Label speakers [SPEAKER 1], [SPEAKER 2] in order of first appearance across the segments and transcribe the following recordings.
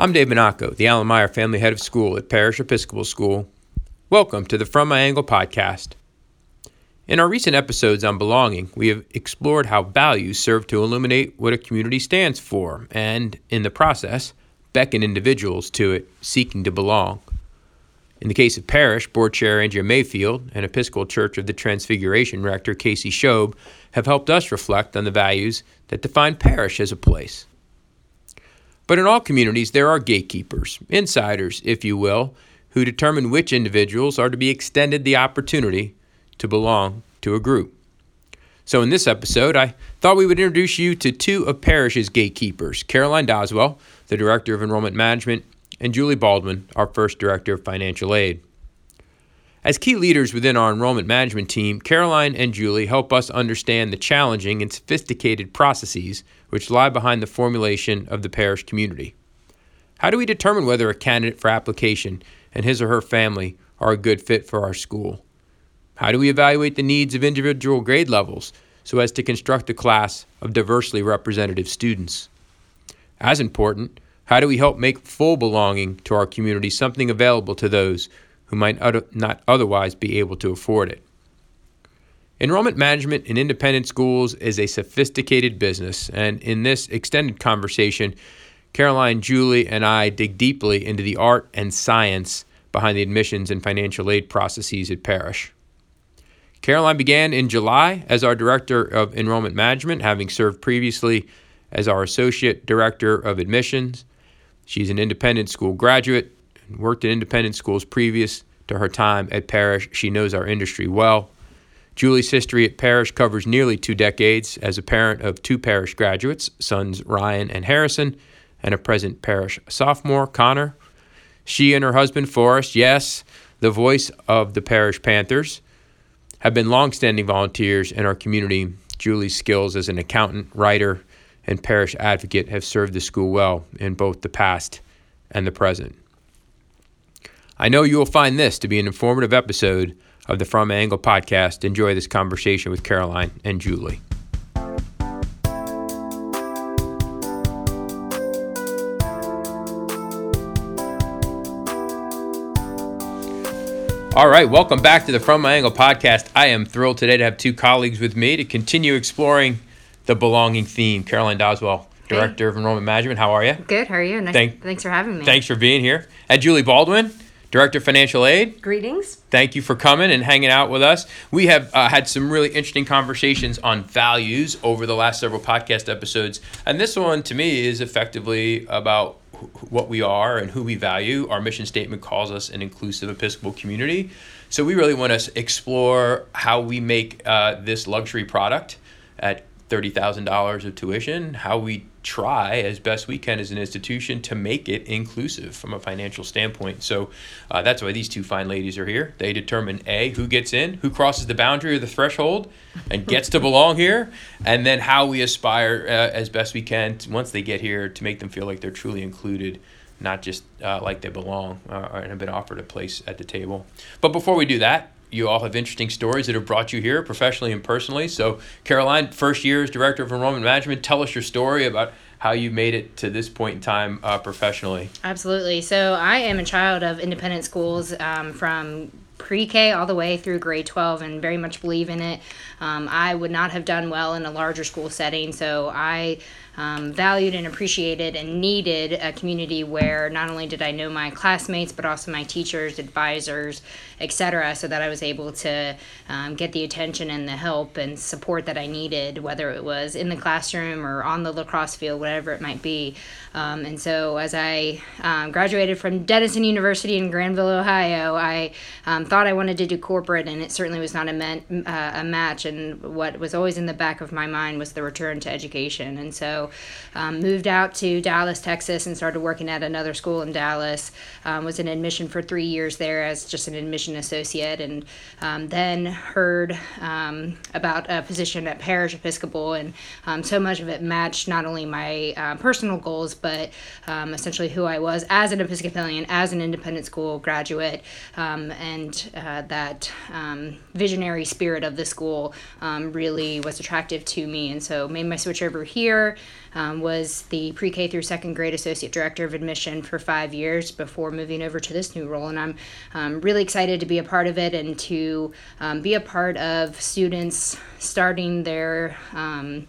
[SPEAKER 1] I'm Dave Monaco, the Allen Meyer Family Head of School at Parish Episcopal School. Welcome to the From My Angle podcast. In our recent episodes on belonging, we have explored how values serve to illuminate what a community stands for and, in the process, beckon individuals to it seeking to belong. In the case of Parish, Board Chair Andrea Mayfield and Episcopal Church of the Transfiguration Rector Casey Shobe have helped us reflect on the values that define Parish as a place. But in all communities, there are gatekeepers, insiders, if you will, who determine which individuals are to be extended the opportunity to belong to a group. So, in this episode, I thought we would introduce you to two of Parish's gatekeepers Caroline Doswell, the Director of Enrollment Management, and Julie Baldwin, our first Director of Financial Aid. As key leaders within our enrollment management team, Caroline and Julie help us understand the challenging and sophisticated processes which lie behind the formulation of the parish community. How do we determine whether a candidate for application and his or her family are a good fit for our school? How do we evaluate the needs of individual grade levels so as to construct a class of diversely representative students? As important, how do we help make full belonging to our community something available to those who might not otherwise be able to afford it? Enrollment management in independent schools is a sophisticated business, and in this extended conversation, Caroline, Julie, and I dig deeply into the art and science behind the admissions and financial aid processes at Parish. Caroline began in July as our Director of Enrollment Management, having served previously as our Associate Director of Admissions She's an independent school graduate worked in independent schools previous to her time at Parish. She knows our industry well. Julie's history at Parish covers nearly two decades as a parent of two Parish graduates, sons Ryan and Harrison, and a present Parish sophomore, Connor. She and her husband, Forrest, yes, the voice of the Parish Panthers, have been longstanding volunteers in our community. Julie's skills as an accountant, writer, and parish advocate have served the school well in both the past and the present. I know you will find this to be an informative episode of the From My Angle podcast. Enjoy this conversation with Caroline and Julie. All right, welcome back to the From My Angle podcast. I am thrilled today to have two colleagues with me to continue exploring the belonging theme. Caroline Doswell, Director hey. of Enrollment Management. How are you?
[SPEAKER 2] Good. How are you? Nice, Thank, thanks for having me.
[SPEAKER 1] Thanks for being here. And Julie Baldwin, Director of Financial Aid.
[SPEAKER 3] Greetings.
[SPEAKER 1] Thank you for coming and hanging out with us. We have uh, had some really interesting conversations on values over the last several podcast episodes. And this one, to me, is effectively about what we are and who we value. Our mission statement calls us an inclusive Episcopal community. So we really want to explore how we make uh, this luxury product at $30,000 of tuition, how we try as best we can as an institution to make it inclusive from a financial standpoint. So uh, that's why these two fine ladies are here. They determine A, who gets in, who crosses the boundary or the threshold and gets to belong here, and then how we aspire uh, as best we can to, once they get here to make them feel like they're truly included. Not just uh, like they belong uh, and have been offered a place at the table. But before we do that, you all have interesting stories that have brought you here professionally and personally. So, Caroline, first year as director of enrollment management, tell us your story about how you made it to this point in time uh, professionally.
[SPEAKER 2] Absolutely. So, I am a child of independent schools um, from pre K all the way through grade 12 and very much believe in it. Um, I would not have done well in a larger school setting, so I um, valued and appreciated and needed a community where not only did I know my classmates, but also my teachers, advisors, etc., so that I was able to um, get the attention and the help and support that I needed, whether it was in the classroom or on the lacrosse field, whatever it might be. Um, and so, as I um, graduated from Denison University in Granville, Ohio, I um, thought I wanted to do corporate, and it certainly was not a, uh, a match. And what was always in the back of my mind was the return to education. And so, um, moved out to Dallas, Texas, and started working at another school in Dallas. Um, was in admission for three years there as just an admission associate, and um, then heard um, about a position at Parish Episcopal, and um, so much of it matched not only my uh, personal goals, but um, essentially who I was as an Episcopalian, as an independent school graduate, and uh, that visionary spirit of the school really was attractive to me, and so made my switch over here um, was the pre K through second grade associate director of admission for five years before moving over to this new role. And I'm um, really excited to be a part of it and to um, be a part of students starting their um,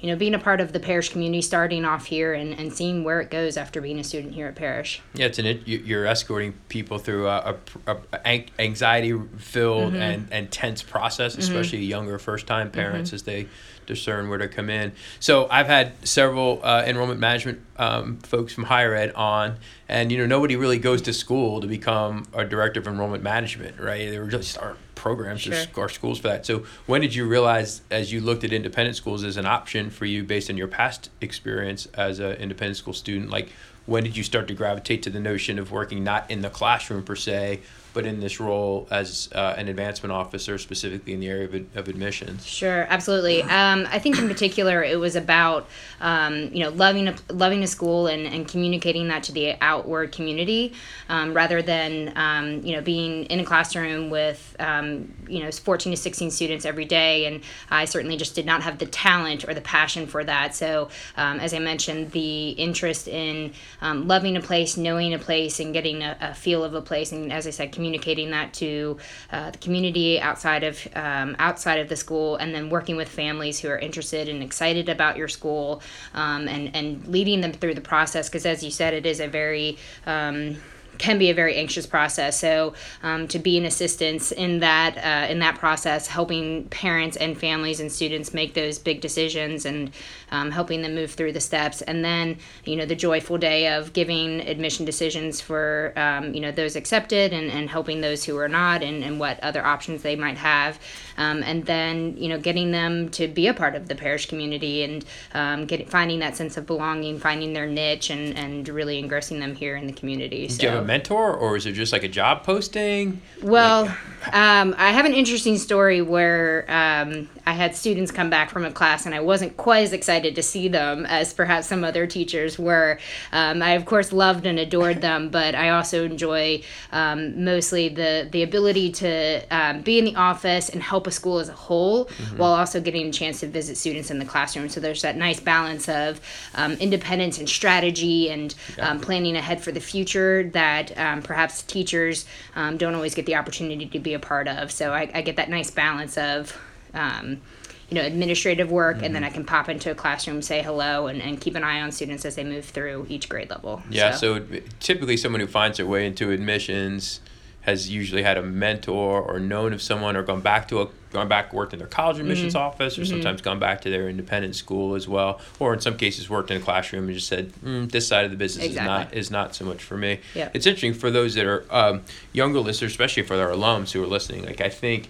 [SPEAKER 2] you know, being a part of the parish community, starting off here and, and seeing where it goes after being a student here at parish.
[SPEAKER 1] Yeah, it's an you're escorting people through a, a, a anxiety filled mm-hmm. and, and tense process, mm-hmm. especially mm-hmm. younger first time parents mm-hmm. as they discern where to come in. So I've had several uh, enrollment management um, folks from higher ed on, and you know nobody really goes to school to become a director of enrollment management, right? They were just our programs sure. or schools for that. So when did you realize, as you looked at independent schools as an option for you based on your past experience as an independent school student, like? When did you start to gravitate to the notion of working not in the classroom per se, but in this role as uh, an advancement officer, specifically in the area of, of admissions.
[SPEAKER 2] Sure, absolutely. Um, I think in particular it was about um, you know loving a, loving a school and, and communicating that to the outward community um, rather than um, you know being in a classroom with um, you know 14 to 16 students every day. And I certainly just did not have the talent or the passion for that. So um, as I mentioned, the interest in loving a place, knowing a place, and getting a, a feel of a place, and as I said, communicating communicating that to uh, the community outside of um, outside of the school, and then working with families who are interested and excited about your school, um, and and leading them through the process. Because as you said, it is a very um, can be a very anxious process. So um, to be an assistance in that uh, in that process, helping parents and families and students make those big decisions and um, helping them move through the steps, and then you know the joyful day of giving admission decisions for um, you know those accepted and, and helping those who are not, and, and what other options they might have, um, and then you know getting them to be a part of the parish community and um, get finding that sense of belonging, finding their niche, and and really engrossing them here in the community.
[SPEAKER 1] So Do you have a mentor, or is it just like a job posting?
[SPEAKER 2] Well, like, um, I have an interesting story where um, I had students come back from a class and I wasn't quite as excited to see them as perhaps some other teachers were. Um, I, of course, loved and adored them, but I also enjoy um, mostly the, the ability to um, be in the office and help a school as a whole mm-hmm. while also getting a chance to visit students in the classroom. So there's that nice balance of um, independence and strategy and yeah. Um, planning ahead for the future that um, perhaps teachers don't always get the opportunity to be a part of. So I, I get that nice balance of um, you know administrative work mm-hmm. and then mm-hmm. i can pop into a classroom say hello and, and keep an eye on students as they move through each grade level
[SPEAKER 1] yeah so, so typically someone who finds their way into admissions has usually had a mentor or known of someone or gone back to a gone back worked in their college admissions mm-hmm. office or mm-hmm. sometimes gone back to their independent school as well or in some cases worked in a classroom and just said mm, this side of the business exactly. is not is not so much for me
[SPEAKER 2] yeah.
[SPEAKER 1] it's interesting for those that are um, younger listeners especially for their alums who are listening like i think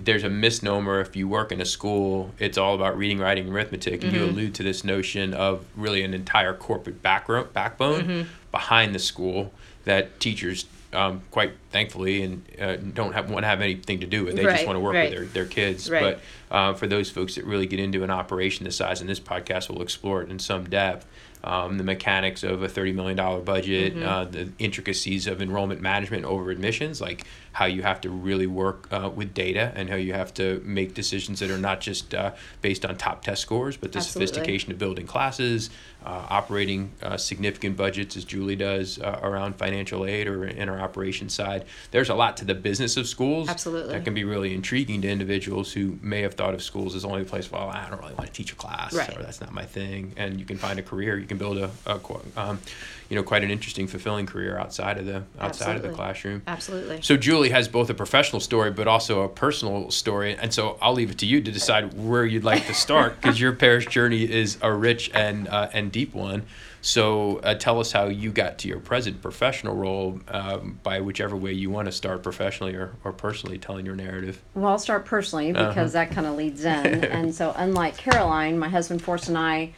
[SPEAKER 1] there's a misnomer if you work in a school, it's all about reading, writing, arithmetic. And mm-hmm. you allude to this notion of really an entire corporate backbone mm-hmm. behind the school that teachers, um, quite thankfully, and uh, don't have want to have anything to do with. They right, just want to work right. with their, their kids.
[SPEAKER 2] Right.
[SPEAKER 1] But uh, for those folks that really get into an operation this size, and this podcast will explore it in some depth um, the mechanics of a $30 million budget, mm-hmm. uh, the intricacies of enrollment management over admissions, like how you have to really work uh, with data and how you have to make decisions that are not just uh, based on top test scores, but the Absolutely. sophistication of building classes, uh, operating uh, significant budgets, as Julie does uh, around financial aid or in our operations side. There's a lot to the business of schools.
[SPEAKER 2] Absolutely.
[SPEAKER 1] That can be really intriguing to individuals who may have thought of schools as only a place, well, I don't really want to teach a class,
[SPEAKER 2] right.
[SPEAKER 1] or that's not my thing. And you can find a career you can build a, a um, you know, quite an interesting, fulfilling career outside of the outside Absolutely. of the classroom.
[SPEAKER 2] Absolutely.
[SPEAKER 1] So Julie has both a professional story, but also a personal story, and so I'll leave it to you to decide where you'd like to start, because your parish journey is a rich and uh, and deep one. So uh, tell us how you got to your present professional role um, by whichever way you want to start professionally or, or personally telling your narrative.
[SPEAKER 3] Well, I'll start personally uh-huh. because uh-huh. that kind of leads in. and so, unlike Caroline, my husband Forrest and I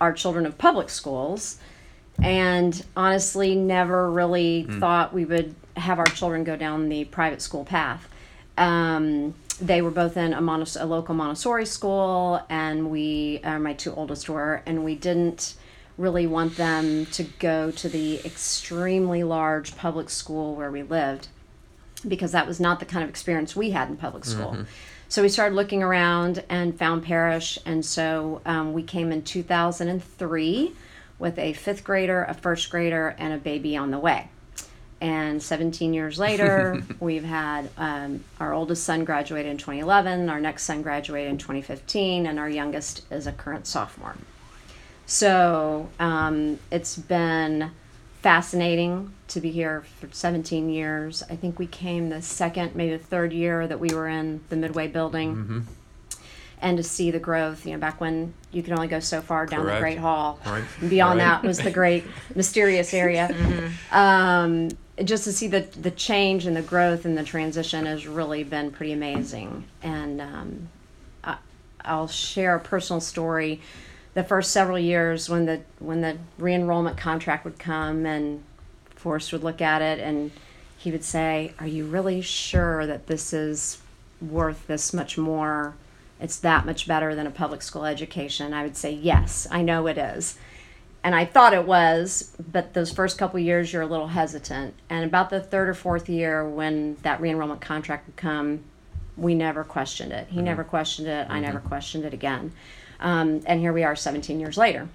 [SPEAKER 3] are children of public schools and honestly never really mm. thought we would have our children go down the private school path. Um, they were both in a, Montess- a local Montessori school, and we, uh, my two oldest were, and we didn't really want them to go to the extremely large public school where we lived because that was not the kind of experience we had in public school. Mm-hmm. So we started looking around and found Parish, and so um, we came in 2003 with a fifth grader, a first grader, and a baby on the way. And 17 years later, we've had um, our oldest son graduated in 2011, our next son graduated in 2015, and our youngest is a current sophomore. So um, it's been fascinating to be here for 17 years. I think we came the second, maybe the third year that we were in the Midway building. Mm-hmm. And to see the growth, you know, back when you could only go so far down Correct. the Great Hall. Right. Beyond right. that was the great mysterious area. Mm-hmm. Um, just to see the the change and the growth and the transition has really been pretty amazing. And um, I, I'll share a personal story. The first several years when the when the re-enrollment contract would come and Forrest would look at it and he would say, "Are you really sure that this is worth this much more? It's that much better than a public school education?" I would say, "Yes, I know it is." and I thought it was, but those first couple years you're a little hesitant. And about the third or fourth year, when that re-enrollment contract would come, we never questioned it. He mm-hmm. never questioned it. Mm-hmm. I never questioned it again. Um, and here we are, 17 years later.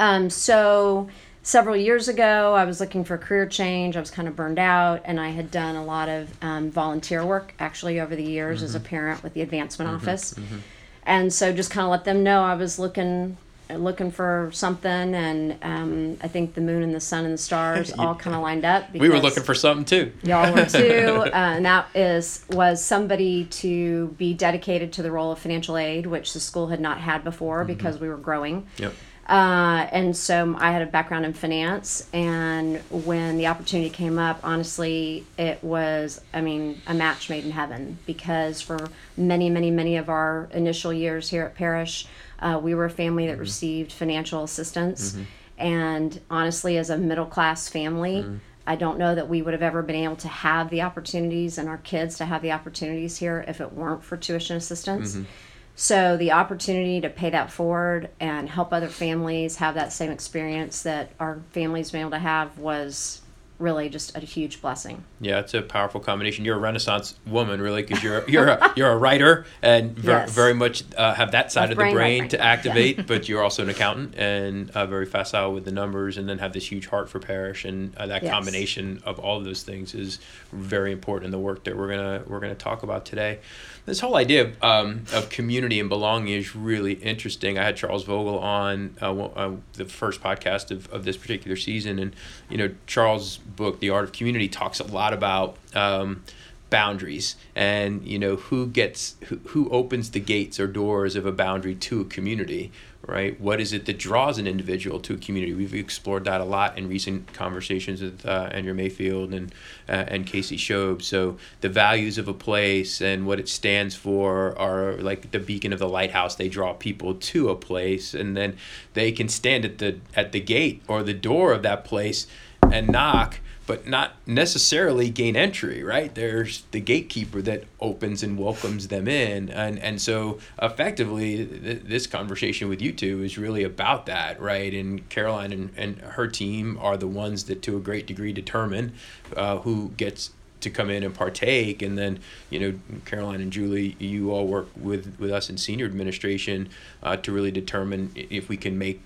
[SPEAKER 3] Um, so several years ago, I was looking for a career change. I was kind of burned out, and I had done a lot of um, volunteer work actually over the years mm-hmm. as a mm-hmm. parent with the advancement mm-hmm. office. Mm-hmm. And so just kind of let them know I was looking looking for something, and um, I think the moon and the sun and the stars all kind of lined up.
[SPEAKER 1] We were looking for something too.
[SPEAKER 3] Y'all were too, uh, and that is was somebody to be dedicated to the role of financial aid, which the school had not had before mm-hmm. because we were growing.
[SPEAKER 1] Yep.
[SPEAKER 3] Uh, and so I had a background in finance, and when the opportunity came up, honestly, it was, I mean, a match made in heaven because for many, many, many of our initial years here at Parish, uh, we were a family that mm-hmm. received financial assistance. Mm-hmm. And honestly, as a middle class family, mm-hmm. I don't know that we would have ever been able to have the opportunities and our kids to have the opportunities here if it weren't for tuition assistance. So the opportunity to pay that forward and help other families have that same experience that our families been able to have was really just a huge blessing.
[SPEAKER 1] Yeah, it's a powerful combination. You're a Renaissance woman, really, because you're you're a, you're a writer and ver- yes. very much uh, have that side of the brain right to activate. but you're also an accountant and uh, very facile with the numbers, and then have this huge heart for parish, and uh, that yes. combination of all of those things is very important in the work that we're gonna we're gonna talk about today this whole idea of, um, of community and belonging is really interesting. I had Charles Vogl on uh, uh, the first podcast of, of this particular season, and you know Charles' book, The Art of Community, talks a lot about um, boundaries and you know who gets who, who opens the gates or doors of a boundary to a community right? What is it that draws an individual to a community? We've explored that a lot in recent conversations with uh, Andrea Mayfield and uh, and Casey Shobe. So the values of a place and what it stands for are like the beacon of the lighthouse. They draw people to a place, and then they can stand at the at the gate or the door of that place and knock but not necessarily gain entry, right? There's the gatekeeper that opens and welcomes them in. And, and so effectively, th- this conversation with you two is really about that, right? And Caroline and, and her team are the ones that, to a great degree, determine uh, who gets to come in and partake and then you know caroline and julie you all work with with us in senior administration uh, to really determine if we can make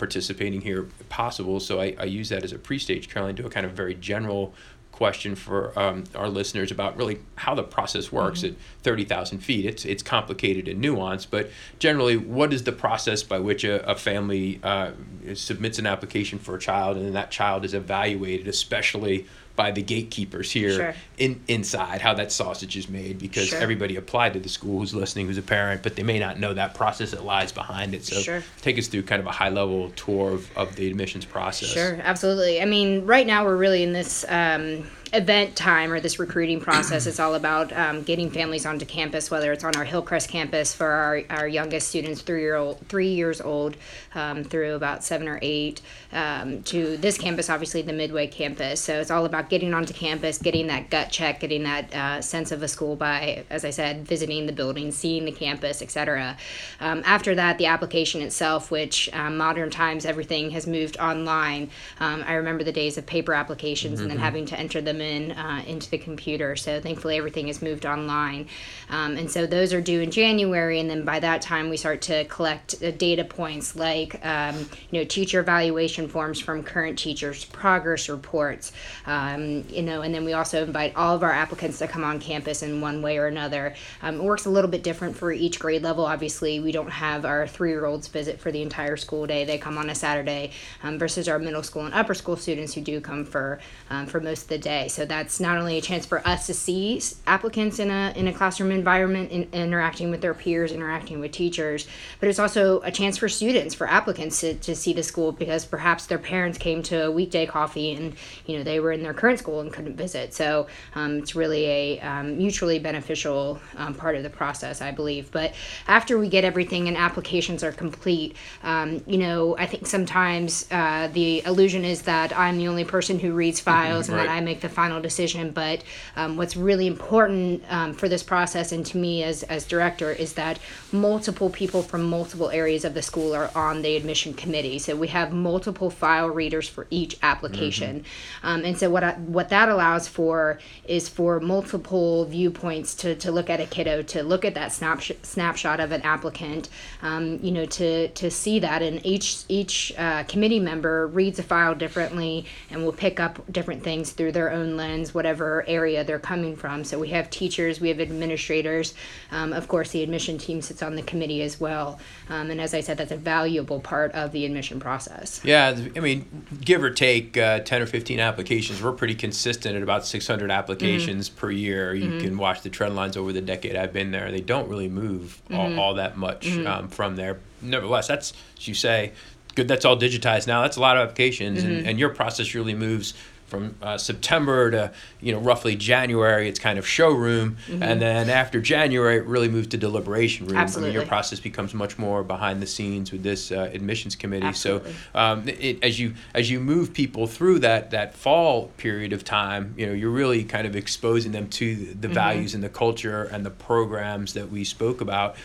[SPEAKER 1] participating here possible. So I, I use that as a pre-stage, Caroline, to a kind of very general question for um, our listeners about really how the process works mm-hmm. at 30,000 feet. It's, it's complicated and nuanced, but generally, what is the process by which a, a family uh, submits an application for a child and then that child is evaluated, especially by the gatekeepers here sure. in inside how that sausage is made because sure. everybody applied to the school who's listening who's a parent but they may not know that process that lies behind it so sure. take us through kind of a high level tour of, of the admissions process
[SPEAKER 2] sure absolutely i mean right now we're really in this um, event time or this recruiting process is all about um, getting families onto campus whether it's on our hillcrest campus for our, our youngest students three year old three years old um, through about seven or eight um, to this campus obviously the midway campus so it's all about getting onto campus getting that gut check getting that uh, sense of a school by as i said visiting the building seeing the campus etc um, after that the application itself which um, modern times everything has moved online um, i remember the days of paper applications mm-hmm. and then mm-hmm. having to enter them uh, into the computer. So thankfully everything is moved online, um, and so those are due in January, and then by that time we start to collect uh, data points like um, you know teacher evaluation forms from current teachers, progress reports, um, you know, and then we also invite all of our applicants to come on campus in one way or another. Um, it works a little bit different for each grade level. Obviously, we don't have our three year olds visit for the entire school day; they come on a Saturday, um, versus our middle school and upper school students who do come for um, for most of the day. So that's not only a chance for us to see applicants in a in a classroom environment, in, interacting with their peers, interacting with teachers, but it's also a chance for students, for applicants to, to see the school because perhaps their parents came to a weekday coffee and you know they were in their current school and couldn't visit. So um, it's really a um, mutually beneficial um, part of the process, I believe. But after we get everything and applications are complete, um, you know, I think sometimes uh, the illusion is that I'm the only person who reads mm-hmm, files mm-hmm, and right. that I make the final decision. But um, what's really important um, for this process and to me as, as director is that multiple people from multiple areas of the school are on the admission committee. So we have multiple file readers for each application. Mm-hmm. Um, and so what, I, what that allows for is for multiple viewpoints to, to look at a kiddo, to look at that snapshot, snapshot of an applicant, um, you know, to, to see that. And each, each uh, committee member reads a file differently and will pick up different things through their own lens, whatever area they're coming from. So we have teachers, we have administrators. Um, of course, the admission team sits on the committee as well. Um, and as I said, that's a valuable part of the admission process.
[SPEAKER 1] Yeah, I mean, give or take uh, 10 or 15 applications, we're pretty consistent at about 600 applications mm-hmm. per year. You mm-hmm. can watch the trend lines over the decade I've been there. They don't really move mm-hmm. all, all, that much mm-hmm. um, from there. Nevertheless, that's, as you say, good that's all digitized now. That's a lot of applications, mm-hmm. and, and your process really moves from uh, September to you know roughly January. It's kind of showroom, mm-hmm. and then after January, it really moves to deliberation room.
[SPEAKER 2] Absolutely.
[SPEAKER 1] I mean, your process becomes much more behind the scenes with this uh, admissions committee. Absolutely. So um, it, as you as you move people through that that fall period of time, you know you're really kind of exposing them to the mm-hmm. values and the culture and the programs that we spoke about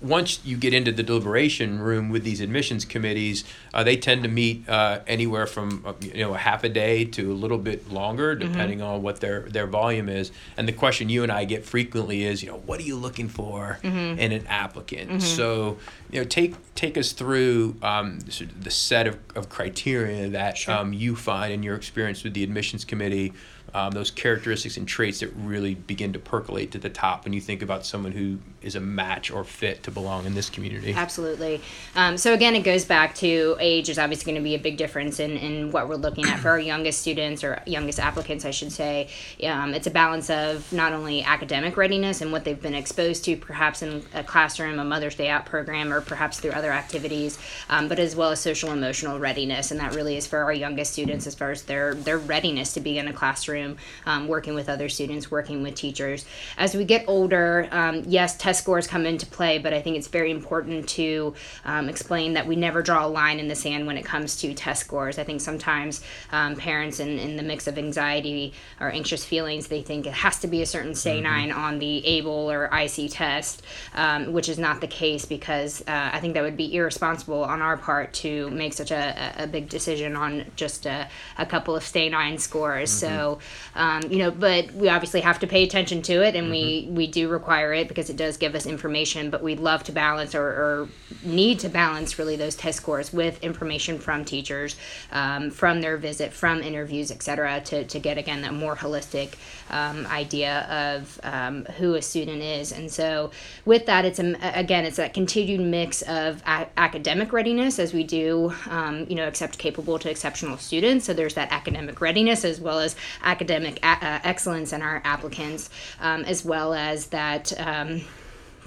[SPEAKER 1] once you get into the deliberation room with these admissions committees, uh, they tend to meet uh, anywhere from uh, you know a half a day to a little bit longer, mm-hmm. depending mm-hmm. on what their their volume is. And the question you and I get frequently is, you know, what are you looking for mm-hmm. in an applicant? Mm-hmm. So, you know, take take us through um, the set of, of criteria that sure. um, you find in your experience with the admissions committee um, those characteristics and traits that really begin to percolate to the top when you think about someone who is a match or fit to belong in this community.
[SPEAKER 2] Absolutely. Um, so again, it goes back to age is obviously going to be a big difference in, in what we're looking at for our youngest students or youngest applicants, I should say. Um, it's a balance of not only academic readiness and what they've been exposed to, perhaps in a classroom, a Mother's Day Out program, or perhaps through other activities, um, but as well as social emotional readiness, and that really is for our youngest students as far as their their readiness to be in a classroom, um, working with other students, working with teachers. As we get older, um, yes, test scores come into play, but I think it's very important to um, explain that we never draw a line in the sand when it comes to test scores. I think sometimes um, parents, in, in the mix of anxiety or anxious feelings, they think it has to be a certain 9 mm-hmm. on the ABLE or ISEE test, um, which is not the case because uh, I think that would be irresponsible on our part to make such a, a big decision on just a, a couple of stanine scores. Mm-hmm. So, um, you know, but we obviously have to pay attention to it and mm-hmm. we, we do require it because it does give us information, but we'd love to balance or, or need to balance really those test scores with information from teachers, um, from their visit, from interviews, etc., to, to get again that more holistic um, idea of um, who a student is. And so with that, it's a, again, it's that continued mix of a- academic readiness as we do, um, you know, accept capable to exceptional students. So there's that academic readiness as well as academic a- uh, excellence in our applicants, um, as well as that um,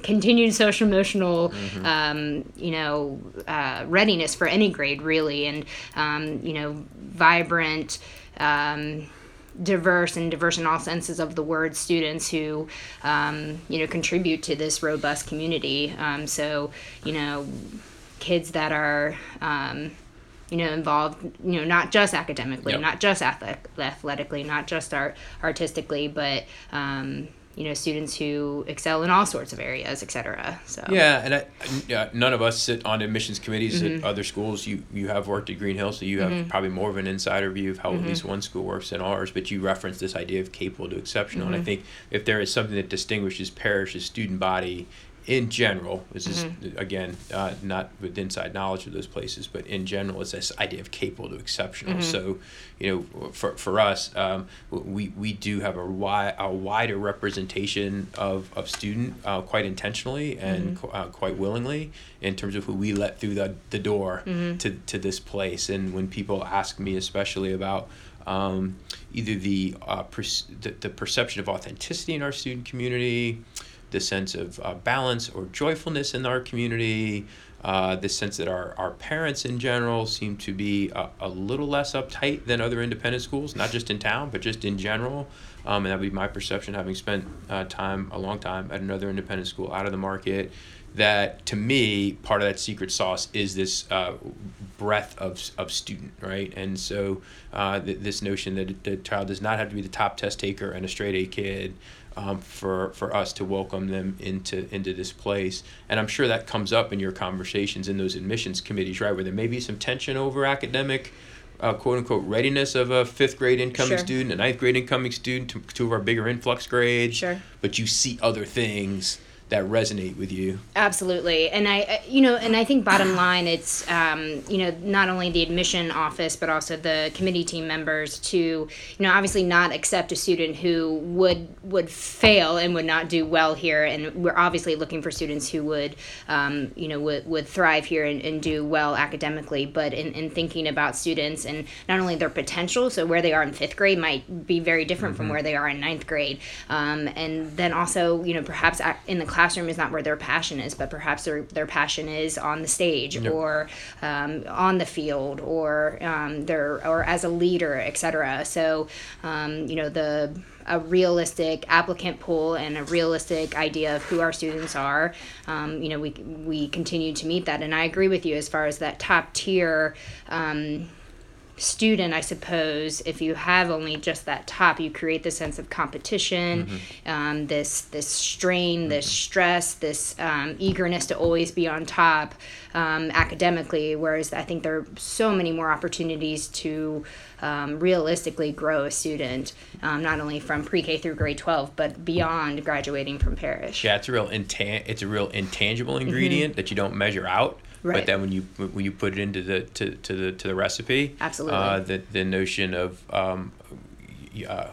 [SPEAKER 2] continued social emotional mm-hmm. um, you know uh, readiness for any grade really and um, you know vibrant um, diverse and diverse in all senses of the word students who um, you know contribute to this robust community um, so you know kids that are um, you know involved you know not just academically yep. not just athletically not just art artistically but um, you know students who excel in all sorts of areas, et cetera. So
[SPEAKER 1] yeah, and I, yeah, none of us sit on admissions committees mm-hmm. at other schools. You you have worked at Greenhill, so you have mm-hmm. probably more of an insider view of how mm-hmm. at least one school works than ours. But you referenced this idea of capable to exceptional, and I mm-hmm. think if there is something that distinguishes Parish's student body in general, this is mm-hmm. again uh, not with inside knowledge of those places, but in general, it's this idea of capable to exceptional. Mm-hmm. So, you know, for, for us, um, we, we do have a, wi- a wider representation of, of student uh, quite intentionally and mm-hmm. uh, quite willingly in terms of who we let through the, the door mm-hmm. to, to this place. And when people ask me, especially about um, either the, uh, per- the, the perception of authenticity in our student community, the sense of uh, balance or joyfulness in our community, uh, the sense that our, our parents in general seem to be a, a, little less uptight than other independent schools, not just in town, but just in general. Um, and that would be my perception, having spent uh, time, a long time, at another independent school out of the market. That to me, part of that secret sauce is this uh, breadth of, of student, right? And so, uh, th- this notion that the child does not have to be the top test taker and a straight A kid um, for for us to welcome them into into this place. And I'm sure that comes up in your conversations in those admissions committees, right, where there may be some tension over academic. Uh, quote unquote readiness of a fifth grade incoming sure. student, a ninth grade incoming student, to two of our bigger influx grades.
[SPEAKER 2] Sure.
[SPEAKER 1] But you see other things that resonate with you.
[SPEAKER 2] Absolutely, and I, you know, and I think bottom line, it's um, you know not only the admission office but also the committee team members to you know obviously not accept a student who would would fail and would not do well here, and we're obviously looking for students who would um, you know would, would thrive here and, and do well academically, but in, in thinking about students and not only their potential, so where they are in fifth grade might be very different mm-hmm. from where they are in ninth grade, um, and then also you know perhaps in the class classroom is not where their passion is, but perhaps their, their passion is on the stage yep. or um, on the field or um, their or as a leader, etc. So um, you know the a realistic applicant pool and a realistic idea of who our students are. Um, you know, we we continue to meet that, and I agree with you as far as that top tier. Um, student, I suppose, if you have only just that top, you create the sense of competition, mm-hmm. um, this this strain, mm-hmm. this stress, this um, eagerness to always be on top um, academically. Whereas I think there are so many more opportunities to um, realistically grow a student, um, not only from pre-K through grade twelve, but beyond graduating from Parish.
[SPEAKER 1] Yeah, it's a real intan- it's a real intangible ingredient mm-hmm. that you don't measure out Right. But then when you when you put it into the to, to the to the recipe,
[SPEAKER 2] absolutely, uh,
[SPEAKER 1] the the notion of um, uh,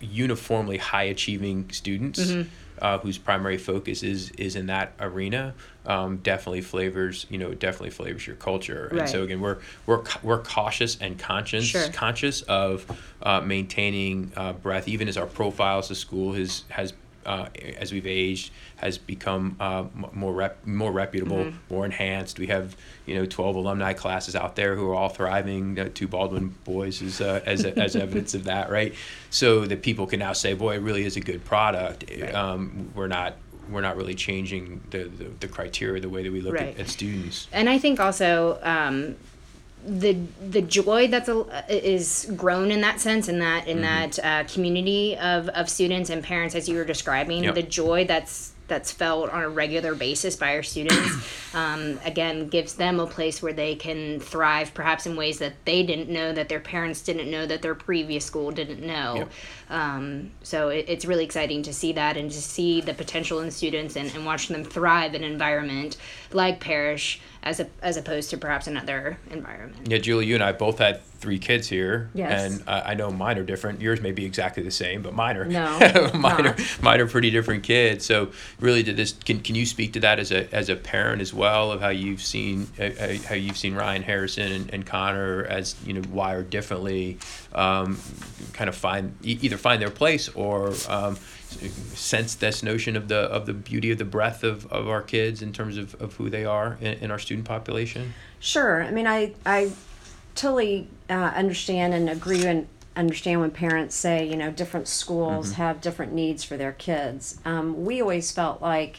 [SPEAKER 1] uniformly high achieving students. Mm-hmm. Uh, whose primary focus is is in that arena um, definitely flavors you know definitely flavors your culture right. and so again we're we're we're cautious and conscious sure. conscious of uh, maintaining uh, breadth even as our profiles as a school has has uh, as we've aged has become uh, more rep- more reputable, mm-hmm. more enhanced. We have you know 12 alumni classes out there who are all thriving. Uh, two Baldwin boys is uh, as as evidence of that, right? So that people can now say, boy, it really is a good product. Right. Um, we're not we're not really changing the, the, the, criteria the way that we look right. at, at, students.
[SPEAKER 2] And I think also um, the the joy that's a, is grown in that sense in that in mm-hmm. that uh, community of, of students and parents as you were describing yep. the joy that's that's felt on a regular basis by our students um, again gives them a place where they can thrive perhaps in ways that they didn't know that their parents didn't know that their previous school didn't know yep. um, so it, it's really exciting to see that and to see the potential in students and, and watch them thrive in an environment like parish as a, as opposed to perhaps another environment.
[SPEAKER 1] Yeah, Julie, you and I both had three kids here,
[SPEAKER 2] yes.
[SPEAKER 1] and uh, I know mine are different. Yours may be exactly the same, but mine are
[SPEAKER 2] no,
[SPEAKER 1] mine are mine are pretty different kids. So really, did this? Can, can you speak to that as a as a parent as well of how you've seen uh, uh how you've seen Ryan Harrison and, and Connor as you know wired differently, um, kind of find either find their place or um, sense this notion of the of the beauty of the breadth of, of our kids in terms of, of who they are in, in our student population?
[SPEAKER 3] Sure. I mean, I I totally uh, understand and agree and understand when parents say you know different schools mm-hmm. have different needs for their kids. Um, we always felt like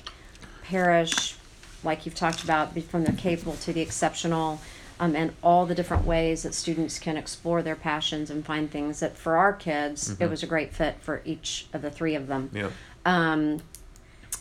[SPEAKER 3] parish, like you've talked about, from the capable to the exceptional. Um, and all the different ways that students can explore their passions and find things that for our kids,
[SPEAKER 1] Mm-hmm.
[SPEAKER 3] it was a great fit for each of the three of them.
[SPEAKER 1] Yeah.
[SPEAKER 3] Um,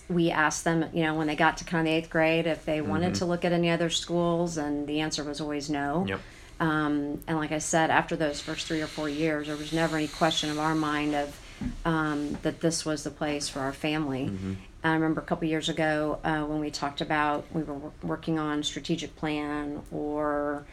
[SPEAKER 3] we asked them, you know, when they got to kind of the eighth grade, if they wanted to look at any other schools, and the answer was always no.
[SPEAKER 1] Mm-hmm. Yep.
[SPEAKER 3] Um, and like I said, after those first three or four years, there was never any question of our mind of um, that this was the place for our family.
[SPEAKER 1] Mm-hmm.
[SPEAKER 3] I remember a couple years ago uh, when we talked about we were working on strategic plan or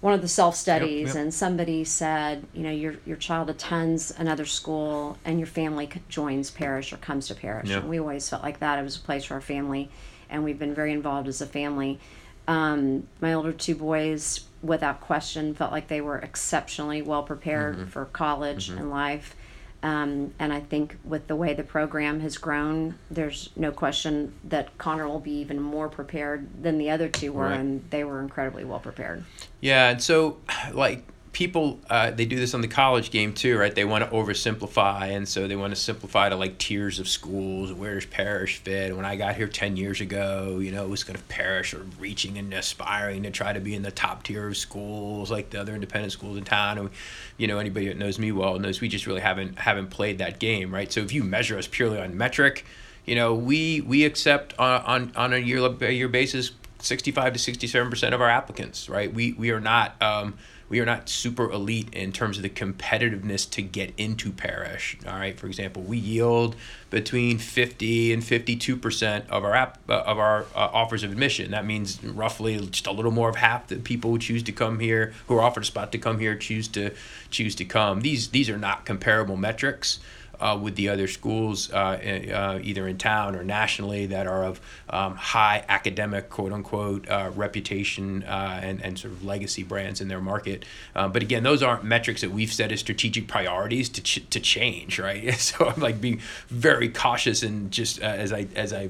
[SPEAKER 3] one of the self studies,
[SPEAKER 1] Mm-hmm. yep.
[SPEAKER 3] and somebody said, you know, your your child attends another school and your family joins parish or comes to parish.
[SPEAKER 1] Yeah.
[SPEAKER 3] And we always felt like that it was a place for our family, and we've been very involved as a family. Um, my older two boys, without question, felt like they were exceptionally well prepared
[SPEAKER 1] Mm-hmm.
[SPEAKER 3] for college and life. Um, and I think with the way the program has grown, there's no question that Connor will be even more prepared than the other two were,
[SPEAKER 1] Right.
[SPEAKER 3] and they were incredibly well prepared.
[SPEAKER 1] Yeah, and so like people, uh, they do this on the college game too, right? They want to oversimplify, and so they want to simplify to like tiers of schools. Where does parish fit? When I got here ten years ago, you know, it was kind of parish or reaching and aspiring to try to be in the top tier of schools, like the other independent schools in town. And you know, anybody that knows me well knows we just really haven't haven't played that game, right? So if you measure us purely on metric, you know, we we accept on on, on a year year basis 65 to 67 percent of our applicants right we we are not um, we are not super elite in terms of the competitiveness to get into parish all right? For example we yield between 50 and 52 percent of our app uh, of our uh, offers of admission. That means roughly just a little more of half the people who choose to come here who are offered a spot to come here choose to choose to come. These these are not comparable metrics uh, with the other schools, uh, uh, either in town or nationally, that are of um, high academic, quote unquote, uh, reputation uh, and, and sort of legacy brands in their market. But again, those aren't metrics that we've set as strategic priorities to, ch- to change, right? So I'm like being very cautious and just as I as I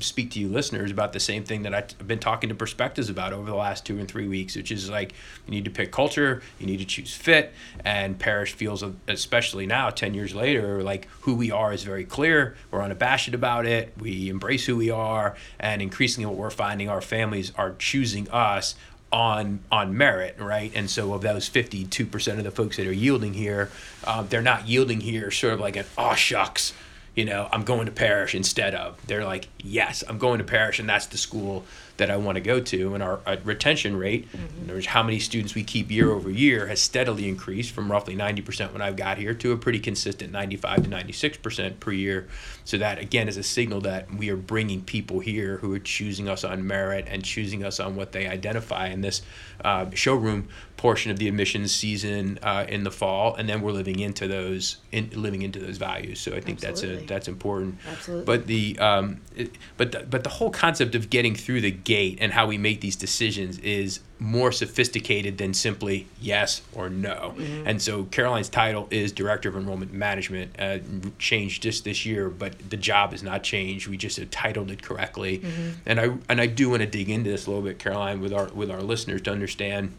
[SPEAKER 1] speak to you listeners about the same thing that I've been talking to perspectives about over the last two and three weeks, which is like you need to pick culture, you need to choose fit, and Parish feels, especially now, 10 years later, like who we are is very clear. We're unabashed about it. We embrace who we are, and increasingly, what we're finding, our families are choosing us on on merit, right? And so, of those fifty two percent of the folks that are yielding here, um, they're not yielding here sort of like an oh shucks, you know, I'm going to parish instead of. They're like, yes, I'm going to parish, and that's the school that I want to go to. And our uh, retention rate, in other words, how many students we keep year over year, has steadily increased from roughly 90% when I've got here to a pretty consistent 95 to 96% per year. So that again is a signal that we are bringing people here who are choosing us on merit and choosing us on what they identify in this uh, showroom portion of the admissions season uh, in the fall, and then we're living into those in, living into those values. So I think that's a that's important.
[SPEAKER 2] Absolutely.
[SPEAKER 1] But the um, it, but the, but the whole concept of getting through the gate and how we make these decisions is more sophisticated than simply yes or no. And so Caroline's title is Director of Enrollment Management, uh, changed just this year, but the job has not changed. We just have titled it correctly. And I and I do want to dig into this a little bit, Caroline, with our with our listeners to understand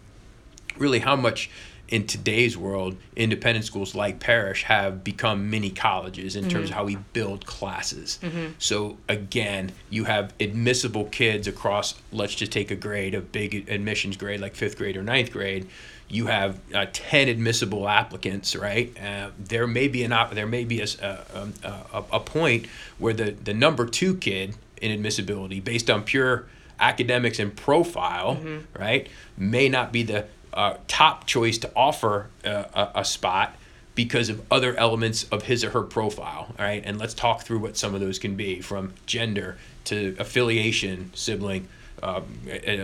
[SPEAKER 1] really how much in today's world independent schools like parish have become mini colleges in terms of how we build classes. So again you have admissible kids across let's just take a grade a big admissions grade like fifth grade or ninth grade. You have uh, 10 admissible applicants right? Uh, there may be an op- there may be a, s- uh, um, a, a point where the, the number two kid in admissibility based on pure academics and profile, right, may not be the uh, top choice to offer uh, a, a spot because of other elements of his or her profile, all right? And let's talk through what some of those can be from gender to affiliation, sibling, um,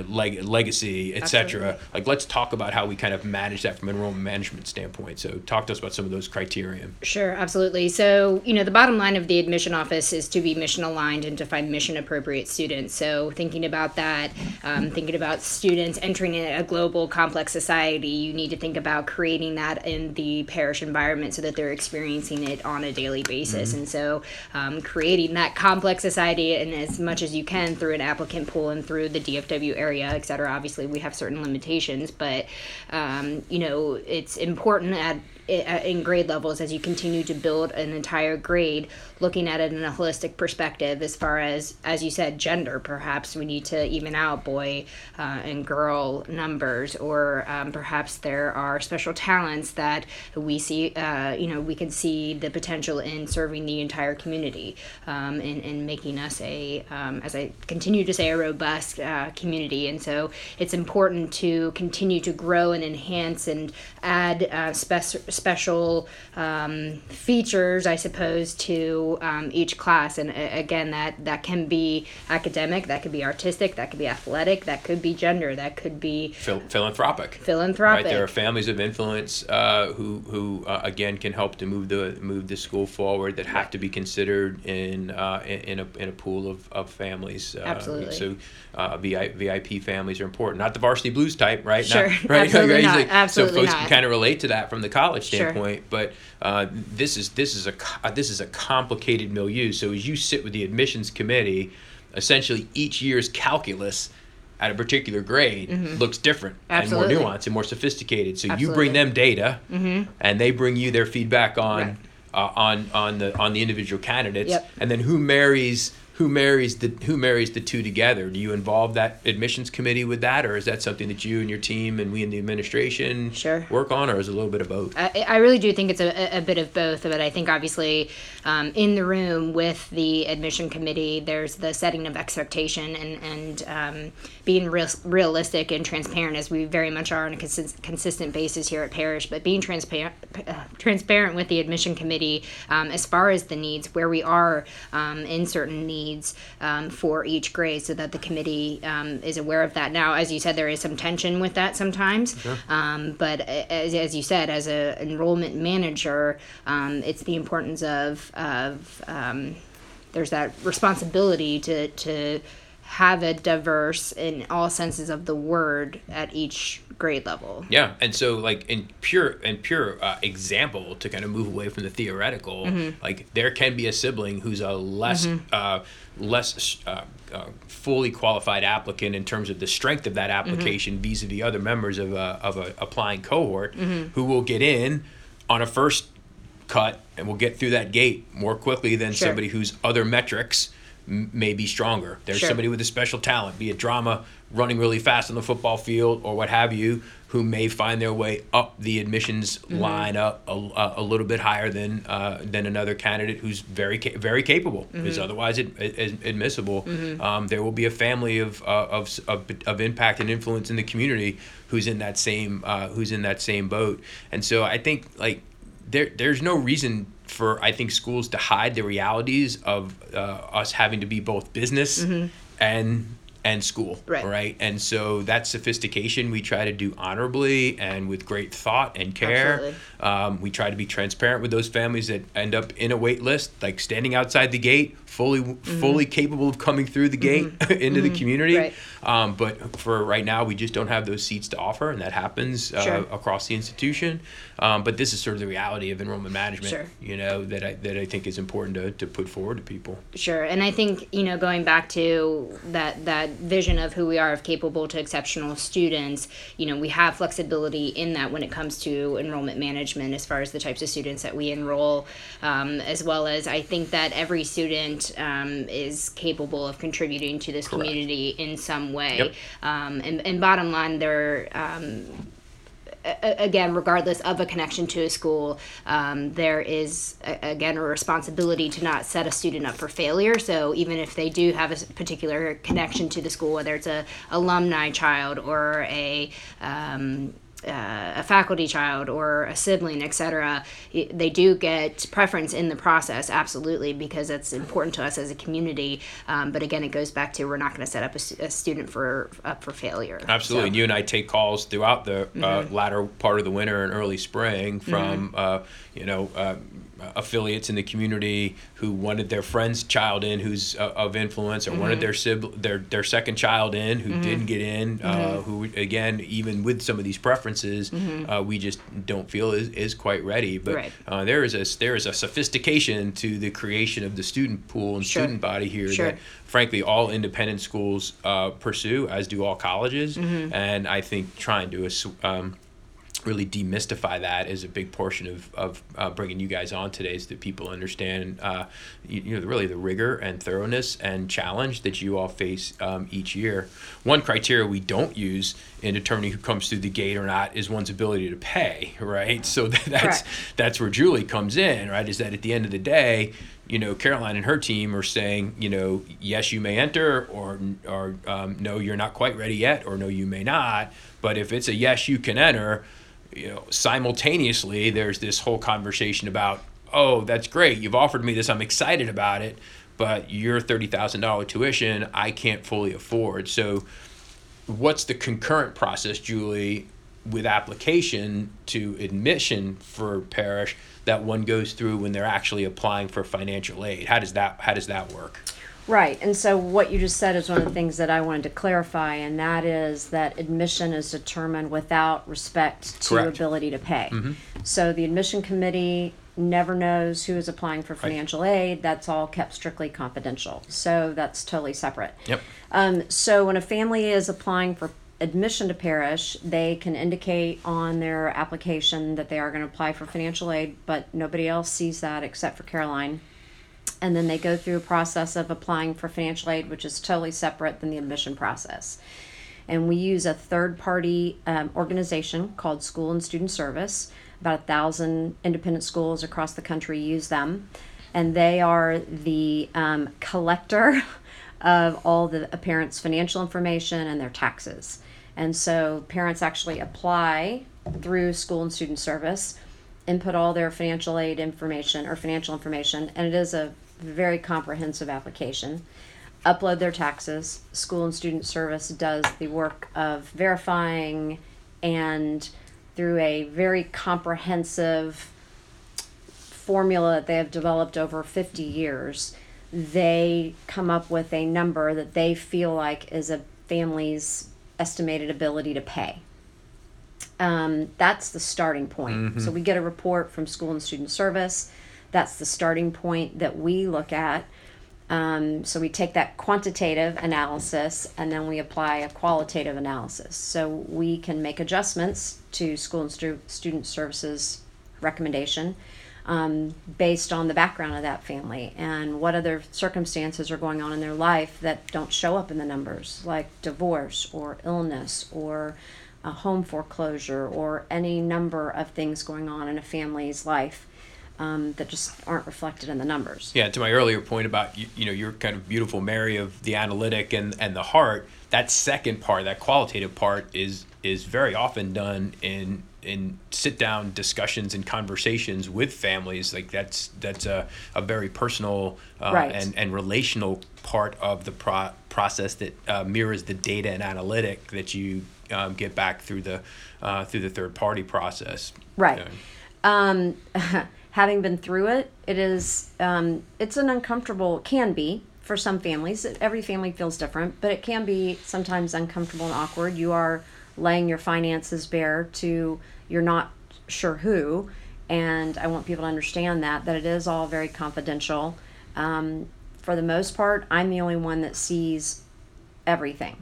[SPEAKER 1] leg- legacy, etc. Like, let's talk about how we kind of manage that from an enrollment management standpoint. So, talk to us about some of those criteria.
[SPEAKER 2] Sure, absolutely. So, you know, the bottom line of the admission office is to be mission aligned and to find mission appropriate students. So, thinking about that, um, thinking about students entering a global complex society, you need to think about creating that in the parish environment so that they're experiencing it on a daily basis. And so, um, creating that complex society and as much as you can through an applicant pool and through the DFW area, et cetera. Obviously, we have certain limitations, but um, you know, it's important at in grade levels as you continue to build an entire grade looking at it in a holistic perspective as far as as you said gender perhaps we need to even out boy uh, and girl numbers or um, perhaps there are special talents that we see uh, you know we can see the potential in serving the entire community um, and, and making us a um, as I continue to say a robust uh, community. And so it's important to continue to grow and enhance and add uh, spec- special um, features, I suppose, to um, each class. And uh, again, that that can be academic, that could be artistic, that could be athletic, that could be gender, that could be
[SPEAKER 1] Phil- philanthropic.
[SPEAKER 2] Philanthropic.
[SPEAKER 1] Right, there are families of influence uh, who who uh, again can help to move the move the school forward that have to be considered in uh, in, a in a pool of, of families.
[SPEAKER 2] Uh, Absolutely.
[SPEAKER 1] So uh, VIP families are important, not the varsity blues type, right?
[SPEAKER 2] Sure.
[SPEAKER 1] Not, right.
[SPEAKER 2] Absolutely not. Absolutely
[SPEAKER 1] so folks
[SPEAKER 2] not.
[SPEAKER 1] can kind of relate to that from the college standpoint,
[SPEAKER 2] sure.
[SPEAKER 1] but uh, this is this is a uh, this is a complicated milieu. So as you sit with the admissions committee, essentially each year's calculus at a particular grade mm-hmm. looks different
[SPEAKER 2] Absolutely.
[SPEAKER 1] and more nuanced and more sophisticated. So
[SPEAKER 2] Absolutely.
[SPEAKER 1] you bring them data,
[SPEAKER 2] mm-hmm.
[SPEAKER 1] and they bring you their feedback on
[SPEAKER 2] right.
[SPEAKER 1] uh, on on the on the individual candidates,
[SPEAKER 2] yep.
[SPEAKER 1] and then who marries who marries the who marries the two together? Do you involve that admissions committee with that, or is that something that you and your team and we in the administration
[SPEAKER 2] sure.
[SPEAKER 1] work on, or is it a little bit of both?
[SPEAKER 2] I, I really do think it's a, a bit of both, but I think obviously um, in the room with the admission committee, there's the setting of expectation and and um, being real, realistic and transparent, as we very much are on a consist, consistent basis here at Parish. But being transparent uh, transparent with the admission committee um, as far as the needs, where we are um, in certain needs needs um, for each grade so that the committee um, is aware of that. Now, as you said, there is some tension with that sometimes,
[SPEAKER 1] sure.
[SPEAKER 2] um, but as, as you said, as an enrollment manager, um, it's the importance of, of um, there's that responsibility to, to have a diverse in all senses of the word at each grade level.
[SPEAKER 1] Yeah, and so like in pure and pure uh, example to kind of move away from the theoretical,
[SPEAKER 2] mm-hmm.
[SPEAKER 1] like there can be a sibling who's a less
[SPEAKER 2] mm-hmm.
[SPEAKER 1] uh, less uh, uh, fully qualified applicant in terms of the strength of that
[SPEAKER 2] Mm-hmm.
[SPEAKER 1] application mm-hmm. vis-a-vis other members of a of a applying cohort
[SPEAKER 2] Mm-hmm.
[SPEAKER 1] who will get in on a first cut and will get through that gate more quickly than
[SPEAKER 2] Sure.
[SPEAKER 1] somebody whose other metrics m- may be stronger. There's
[SPEAKER 2] Sure.
[SPEAKER 1] somebody with a special talent, be it drama, running really fast on the football field, or what have you, who may find their way up the admissions
[SPEAKER 2] Mm-hmm.
[SPEAKER 1] line up a, a, a little bit higher than uh, than another candidate who's very very capable
[SPEAKER 2] Mm-hmm.
[SPEAKER 1] is otherwise ad- ad- admissible. Um, there will be a family of, uh, of, of of impact and influence in the community who's in that same uh, who's in that same boat. And so I think like there there's no reason for I think schools to hide the realities of uh, us having to be both business and and school
[SPEAKER 2] Right.
[SPEAKER 1] right? And so that sophistication we try to do honorably and with great thought and care. Um, we try to be transparent with those families that end up in a wait list like standing outside the gate fully
[SPEAKER 2] Mm-hmm.
[SPEAKER 1] fully capable of coming through the gate into the community.
[SPEAKER 2] Right.
[SPEAKER 1] Um, but for right now we just don't have those seats to offer and that happens uh,
[SPEAKER 2] Sure.
[SPEAKER 1] across the institution um, but this is sort of the reality of enrollment management
[SPEAKER 2] Sure.
[SPEAKER 1] you know that I, that I think is important to, to put forward to people
[SPEAKER 2] Sure, and I think you know going back to that that vision of who we are of capable to exceptional students. You know, we have flexibility in that when it comes to enrollment management, as far as the types of students that we enroll, um, as well as I think that every student um, is capable of contributing to this
[SPEAKER 1] Correct.
[SPEAKER 2] community in some way.
[SPEAKER 1] Yep.
[SPEAKER 2] Um, and, and bottom line, they're um, again, regardless of a connection to a school, um, there is a, again a responsibility to not set a student up for failure. So even if they do have a particular connection to the school, whether it's a alumni child or a um, uh, a faculty child or a sibling, etc., they do get preference in the process, absolutely, because that's important to us as a community. Um, but again, it goes back to we're not going to set up a, a student for up for failure.
[SPEAKER 1] Absolutely.
[SPEAKER 2] So-
[SPEAKER 1] And you and I take calls throughout the uh,
[SPEAKER 2] Mm-hmm.
[SPEAKER 1] latter part of the winter and early spring from, uh, you know, uh, affiliates in the community who wanted their friend's child in who's uh, of influence or
[SPEAKER 2] Mm-hmm.
[SPEAKER 1] wanted their sib- their their second child in who didn't get in uh,
[SPEAKER 2] Mm-hmm.
[SPEAKER 1] who again even with some of these preferences uh, we just don't feel is, is quite ready but
[SPEAKER 2] Right.
[SPEAKER 1] uh, there is a there is a sophistication to the creation of the student pool and
[SPEAKER 2] Sure.
[SPEAKER 1] student body here
[SPEAKER 2] Sure.
[SPEAKER 1] that frankly all independent schools uh, pursue as do all colleges
[SPEAKER 2] Mm-hmm.
[SPEAKER 1] and i think trying to um, really demystify that is a big portion of, of uh, bringing you guys on today is that people understand uh, you, you, know really the rigor and thoroughness and challenge that you all face um, each year one criteria we don't use in determining who comes through the gate or not is one's ability to pay right so that, that's Correct. that's where julie comes in right is that at the end of the day you know, Caroline and her team are saying, you know, yes, you may enter, or or um, no, you're not quite ready yet, or no, you may not. But if it's a yes, you can enter, you know, simultaneously, there's this whole conversation about, oh, that's great, you've offered me this, I'm excited about it, but your thirty thousand dollar tuition, I can't fully afford. So, what's the concurrent process, Julie, with application to admission for Parish that one goes through when they're actually applying for financial aid? How does that How does that work?
[SPEAKER 3] Right. And so what you just said is one of the things that I wanted to clarify, and that is that admission is determined without respect to Correct. ability to pay. Mm-hmm. So the admission committee never knows who is applying for financial aid. That's all kept strictly confidential. So that's totally separate.
[SPEAKER 1] Yep.
[SPEAKER 3] Um, so when a family is applying for admission to Parish, they can indicate on their application that they are going to apply for financial aid, but nobody else sees that except for Caroline and then they go through a process of applying for financial aid, which is totally separate than the admission process. And we use a third party um, organization called School and Student Service. About a thousand independent schools across the country use them. And they are the um, collector of all the parents' financial information and their taxes. And so parents actually apply through School and Student Service, input all their financial aid information or financial information, and it is a very comprehensive application. Upload their taxes. School and Student Service does the work of verifying and through a very comprehensive formula that they have developed over 50 years, they come up with a number that they feel like is a family's estimated ability to pay. Um, that's the starting point. Mm-hmm. So we get a report from School and Student Service that's the starting point that we look at. Um, so we take that quantitative analysis and then we apply a qualitative analysis. So we can make adjustments to school and stu- student services recommendation um, based on the background of that family and what other circumstances are going on in their life that don't show up in the numbers, like divorce or illness or a home foreclosure or any number of things going on in a family's life um, that just aren't reflected in the numbers.
[SPEAKER 1] Yeah, to my earlier point about you, you know your kind of beautiful Mary of the analytic and and the heart. That second part, that qualitative part, is is very often done in in sit down discussions and conversations with families. Like that's that's a, a very personal uh, right. and and relational part of the pro- process that uh, mirrors the data and analytic that you um, get back through the uh, through the third party process.
[SPEAKER 3] Right. Um, having been through it, it is um, it's an uncomfortable can be for some families. Every family feels different, but it can be sometimes uncomfortable and awkward. You are laying your finances bare to you're not sure who, and I want people to understand that that it is all very confidential. Um, for the most part, I'm the only one that sees everything.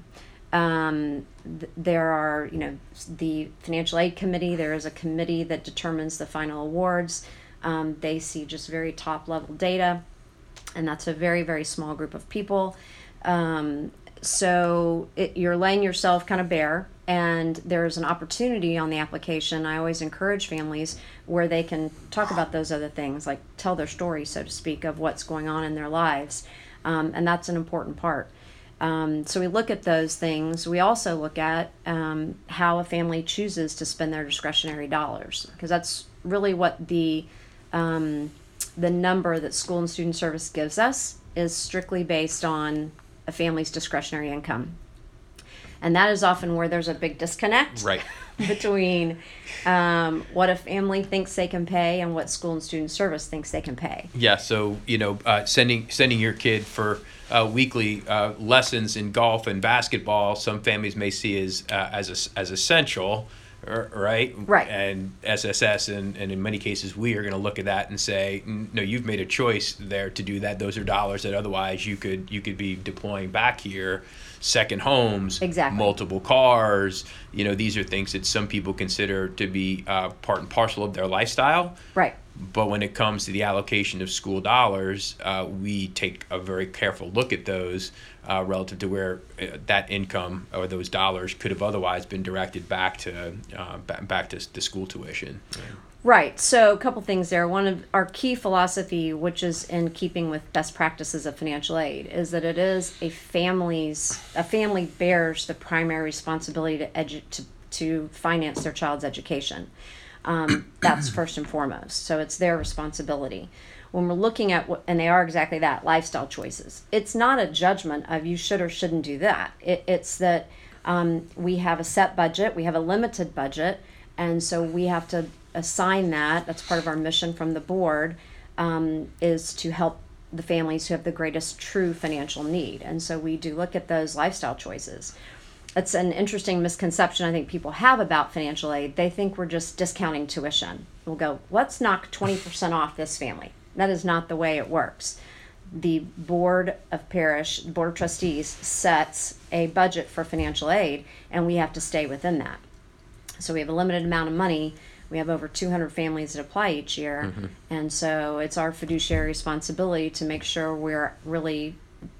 [SPEAKER 3] Um, th- there are, you know, the financial aid committee. There is a committee that determines the final awards. Um, they see just very top level data, and that's a very, very small group of people. Um, so it, you're laying yourself kind of bare, and there's an opportunity on the application. I always encourage families where they can talk about those other things, like tell their story, so to speak, of what's going on in their lives. Um, and that's an important part. Um, so we look at those things. We also look at um, how a family chooses to spend their discretionary dollars, because that's really what the um, the number that school and student service gives us is strictly based on a family's discretionary income. And that is often where there's a big disconnect
[SPEAKER 1] right.
[SPEAKER 3] between um, what a family thinks they can pay and what school and student service thinks they can pay.
[SPEAKER 1] Yeah, so you know, uh, sending sending your kid for uh, weekly uh, lessons in golf and basketball, some families may see as uh, as as essential right?
[SPEAKER 3] Right.
[SPEAKER 1] And SSS and, and in many cases we are going to look at that and say, no, you've made a choice there to do that. Those are dollars that otherwise you could you could be deploying back here. Second homes,
[SPEAKER 3] exactly.
[SPEAKER 1] multiple cars. You know, these are things that some people consider to be uh, part and parcel of their lifestyle.
[SPEAKER 3] Right.
[SPEAKER 1] But when it comes to the allocation of school dollars, uh, we take a very careful look at those uh, relative to where uh, that income or those dollars could have otherwise been directed back to uh, back to the school tuition.
[SPEAKER 3] Right. So a couple things there. One of our key philosophy, which is in keeping with best practices of financial aid, is that it is a family's a family bears the primary responsibility to edu- to to finance their child's education. Um, that's first and foremost. So it's their responsibility. When we're looking at what, and they are exactly that, lifestyle choices. It's not a judgment of you should or shouldn't do that. It, it's that um, we have a set budget, we have a limited budget, and so we have to assign that. That's part of our mission from the board, um, is to help the families who have the greatest true financial need. And so we do look at those lifestyle choices it's an interesting misconception I think people have about financial aid. They think we're just discounting tuition. We'll go, let's knock 20% off this family. That is not the way it works. The board of parish, board of trustees sets a budget for financial aid, and we have to stay within that. So we have a limited amount of money. We have over 200 families that apply each year, mm-hmm. and so it's our fiduciary responsibility to make sure we're really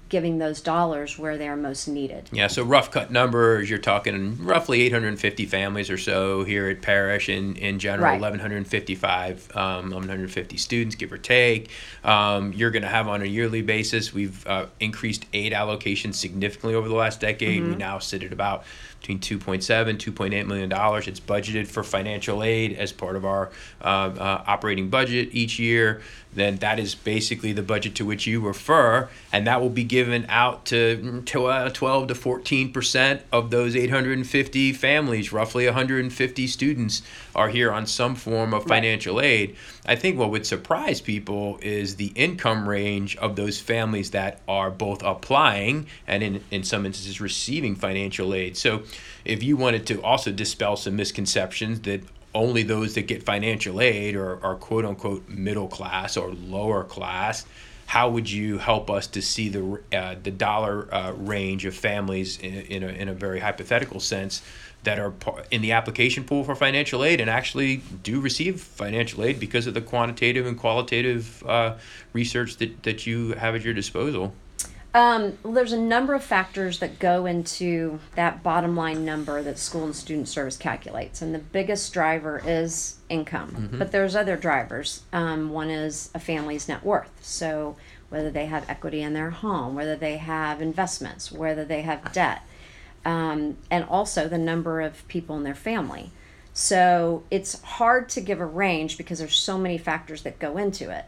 [SPEAKER 3] giving those dollars where they're most needed.
[SPEAKER 1] Yeah, so rough cut numbers, you're talking roughly 850 families or so here at Parish in, in general, right. 1,155, um, 150 students, give or take. Um, you're going to have on a yearly basis, we've uh, increased aid allocation significantly over the last decade. Mm-hmm. We now sit at about between 2.7 2.8 million dollars it's budgeted for financial aid as part of our uh, uh, operating budget each year then that is basically the budget to which you refer and that will be given out to mm, uh, 12 to 14 percent of those 850 families. Roughly 150 students are here on some form of financial aid. I think what would surprise people is the income range of those families that are both applying and in, in some instances receiving financial aid. So if you wanted to also dispel some misconceptions that only those that get financial aid are, are quote unquote middle class or lower class, how would you help us to see the uh, the dollar uh, range of families in, in, a, in a very hypothetical sense that are in the application pool for financial aid and actually do receive financial aid because of the quantitative and qualitative uh, research that, that you have at your disposal?
[SPEAKER 3] Um, well, there's a number of factors that go into that bottom line number that school and student service calculates, and the biggest driver is income. Mm-hmm. But there's other drivers. Um, one is a family's net worth, so whether they have equity in their home, whether they have investments, whether they have debt, um, and also the number of people in their family. So it's hard to give a range because there's so many factors that go into it.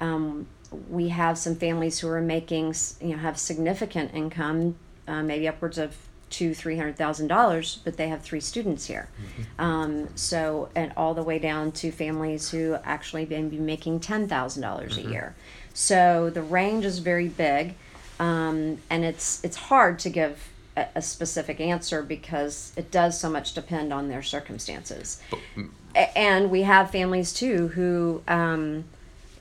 [SPEAKER 3] Um, we have some families who are making, you know, have significant income, uh, maybe upwards of two, three hundred thousand dollars, but they have three students here. Mm-hmm. Um, so, and all the way down to families who actually may be making ten thousand dollars mm-hmm. a year. So the range is very big, um, and it's it's hard to give a, a, specific answer because it does so much depend on their circumstances. But, mm, and we have families too who. Um,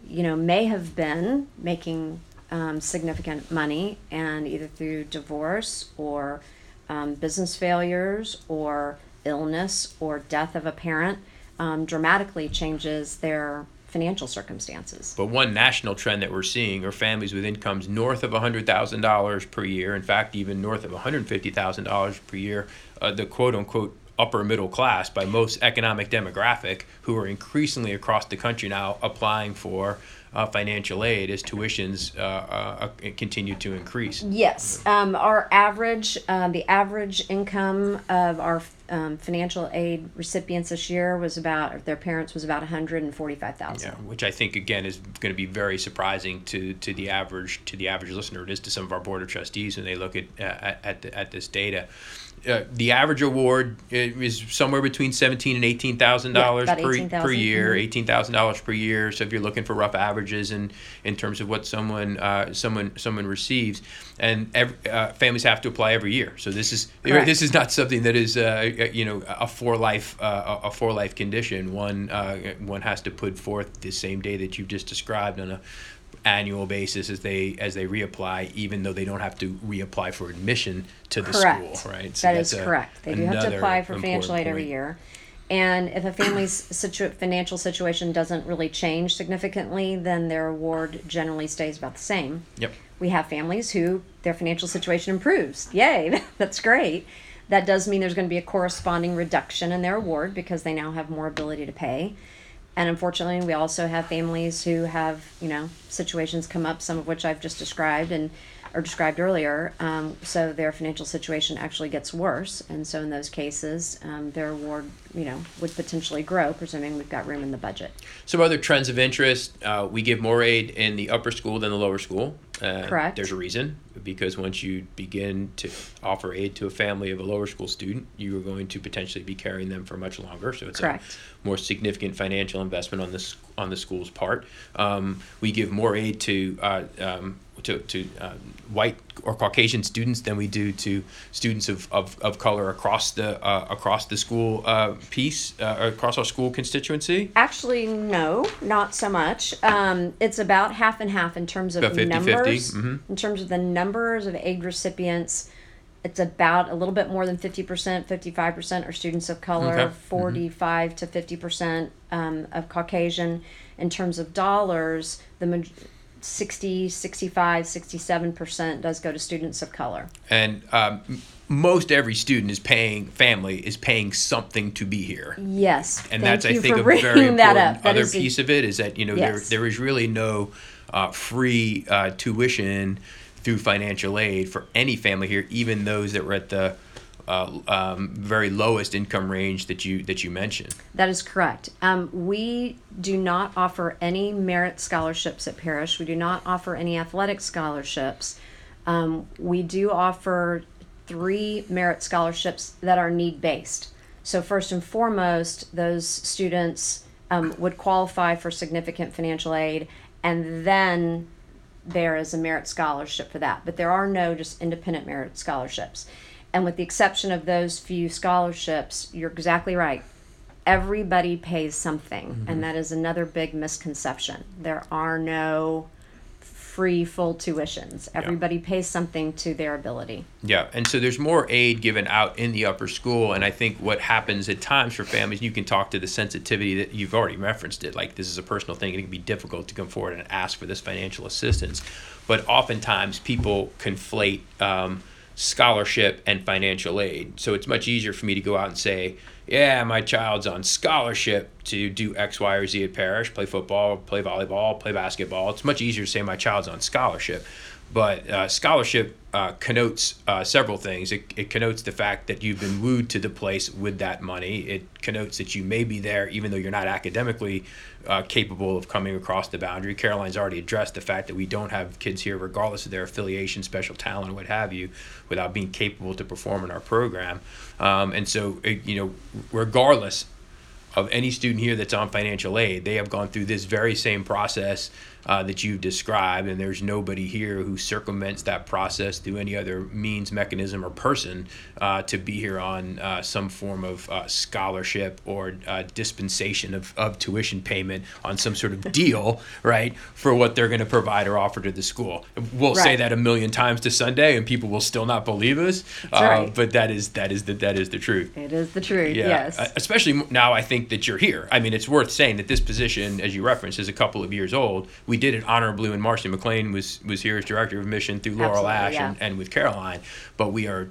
[SPEAKER 3] you know, may have been making um, significant money, and either through divorce or um, business failures or illness or death of a parent, um, dramatically changes their financial circumstances.
[SPEAKER 1] But one national trend that we're seeing are families with incomes north of $100,000 per year, in fact, even north of $150,000 per year, uh, the quote unquote upper middle class by most economic demographic who are increasingly across the country now applying for uh, financial aid as tuitions uh, uh, continue to increase.
[SPEAKER 3] Yes, um, our average, um, the average income of our um, financial aid recipients this year was about their parents was about one hundred and forty five thousand.
[SPEAKER 1] Yeah, which I think again is going to be very surprising to to the average to the average listener. It is to some of our board of trustees when they look at at at, the, at this data uh, the average award is somewhere between seventeen and eighteen thousand
[SPEAKER 3] Yeah,
[SPEAKER 1] dollars per
[SPEAKER 3] 18,000,
[SPEAKER 1] per year,
[SPEAKER 3] mhm.
[SPEAKER 1] eighteen thousand dollars per year. So if you're looking for rough averages in in terms of what someone uh, someone someone receives, and every, uh, families have to apply every year. So this is
[SPEAKER 3] Correct.
[SPEAKER 1] this is not something that is uh, you know a for life uh, a for life condition. One uh, one has to put forth the same day that you've just described on a annual basis as they as they reapply, even though they don't have to reapply for admission to the
[SPEAKER 3] Correct.
[SPEAKER 1] school, right?
[SPEAKER 3] That is
[SPEAKER 1] that's a-
[SPEAKER 3] correct. They do have to apply for financial aid every year. And if a family's situ- financial situation doesn't really change significantly, then their award generally stays about the same.
[SPEAKER 1] Yep.
[SPEAKER 3] We have families who their financial situation improves. Yay, that's great. That does mean there's going to be a corresponding reduction in their award because they now have more ability to pay. And unfortunately, we also have families who have, you know, situations come up, some of which I've just described and or described earlier. Um, so their financial situation actually gets worse, and so in those cases, um, their award, you know, would potentially grow, presuming we've got room in the budget.
[SPEAKER 1] Some other trends of interest: uh, we give more aid in the upper school than the lower school. Uh,
[SPEAKER 3] Correct.
[SPEAKER 1] There's a reason because once you begin to offer aid to a family of a lower school student, you are going to potentially be carrying them for much longer. So it's
[SPEAKER 3] Correct.
[SPEAKER 1] a more significant financial investment on this on the school's part. Um, we give more aid to uh, um, to, to um, white or Caucasian students than we do to students of, of, of color across the uh, across the school uh, piece uh, across our school constituency.
[SPEAKER 3] Actually, no, not so much. Um, it's about half and half in terms of
[SPEAKER 1] About 50-50,
[SPEAKER 3] numbers.
[SPEAKER 1] mhm.
[SPEAKER 3] In terms of the numbers of aid recipients, it's about a little bit more than 50%, 55% are students of color,
[SPEAKER 1] Okay.
[SPEAKER 3] 45 to 50% um, of Caucasian. In terms of dollars, the 60, 65, 67% does go to students of color.
[SPEAKER 1] and um, most every student is paying family is paying something to be here
[SPEAKER 3] Yes.
[SPEAKER 1] and that's i think a very important. Other
[SPEAKER 3] is a-
[SPEAKER 1] piece of it is that you know
[SPEAKER 3] Yes.
[SPEAKER 1] there there is really no uh, free uh, tuition through financial aid for any family here even those that were at the uh, um, very lowest income range that you that you mentioned
[SPEAKER 3] That is correct. Um, we do not offer any merit scholarships at Parish. We do not offer any athletic scholarships. Um, we do offer three merit scholarships that are need based. So, first and foremost, those students um, would qualify for significant financial aid, and then there is a merit scholarship for that. But there are no just independent merit scholarships. And with the exception of those few scholarships, you're exactly right. Everybody pays something, and that is another big misconception. There are no free full tuitions. Everybody pays something to their ability.
[SPEAKER 1] Yeah, and so there's more aid given out in the upper school, and I think what happens at times for families, you can talk to the sensitivity that you've already referenced it. Like this is a personal thing; and it can be difficult to come forward and ask for this financial assistance, but oftentimes people conflate um, scholarship and financial aid. So it's much easier for me to go out and say, "Yeah, my child's on scholarship to do X, Y, or Z at Parish, play football, play volleyball, play basketball." It's much easier to say my child's on scholarship. But uh, scholarship uh, connotes uh, several things. It, it connotes the fact that you've been wooed to the place with that money. It connotes that you may be there even though you're not academically uh, capable of coming across the boundary. Caroline's already addressed the fact that we don't have kids here, regardless of their affiliation, special talent, what have you, without being capable to perform in our program. Um, and so, it, you know, regardless of any student here that's on financial aid, they have gone through this very same process uh, that you've described, and there's nobody here who circumvents that process through any other means, mechanism, or person uh, to be here on uh, some form of uh, scholarship or uh, dispensation of, of tuition payment on some sort of deal, right, for what they're going to provide or offer to the school. We'll say that a million times to Sunday, and people will still not believe us, uh,
[SPEAKER 3] right.
[SPEAKER 1] but that is that is the that is the truth.
[SPEAKER 3] It is the truth,
[SPEAKER 1] Yeah,
[SPEAKER 3] yes.
[SPEAKER 1] uh, especially now. I think that you're here. I mean, it's worth saying that this position, as you referenced, is a couple of years old. We did it honorably when Marcy McLean was was here as director of mission through Laurel
[SPEAKER 3] Absolutely,
[SPEAKER 1] Ash
[SPEAKER 3] yeah.
[SPEAKER 1] and, and with Caroline. But we are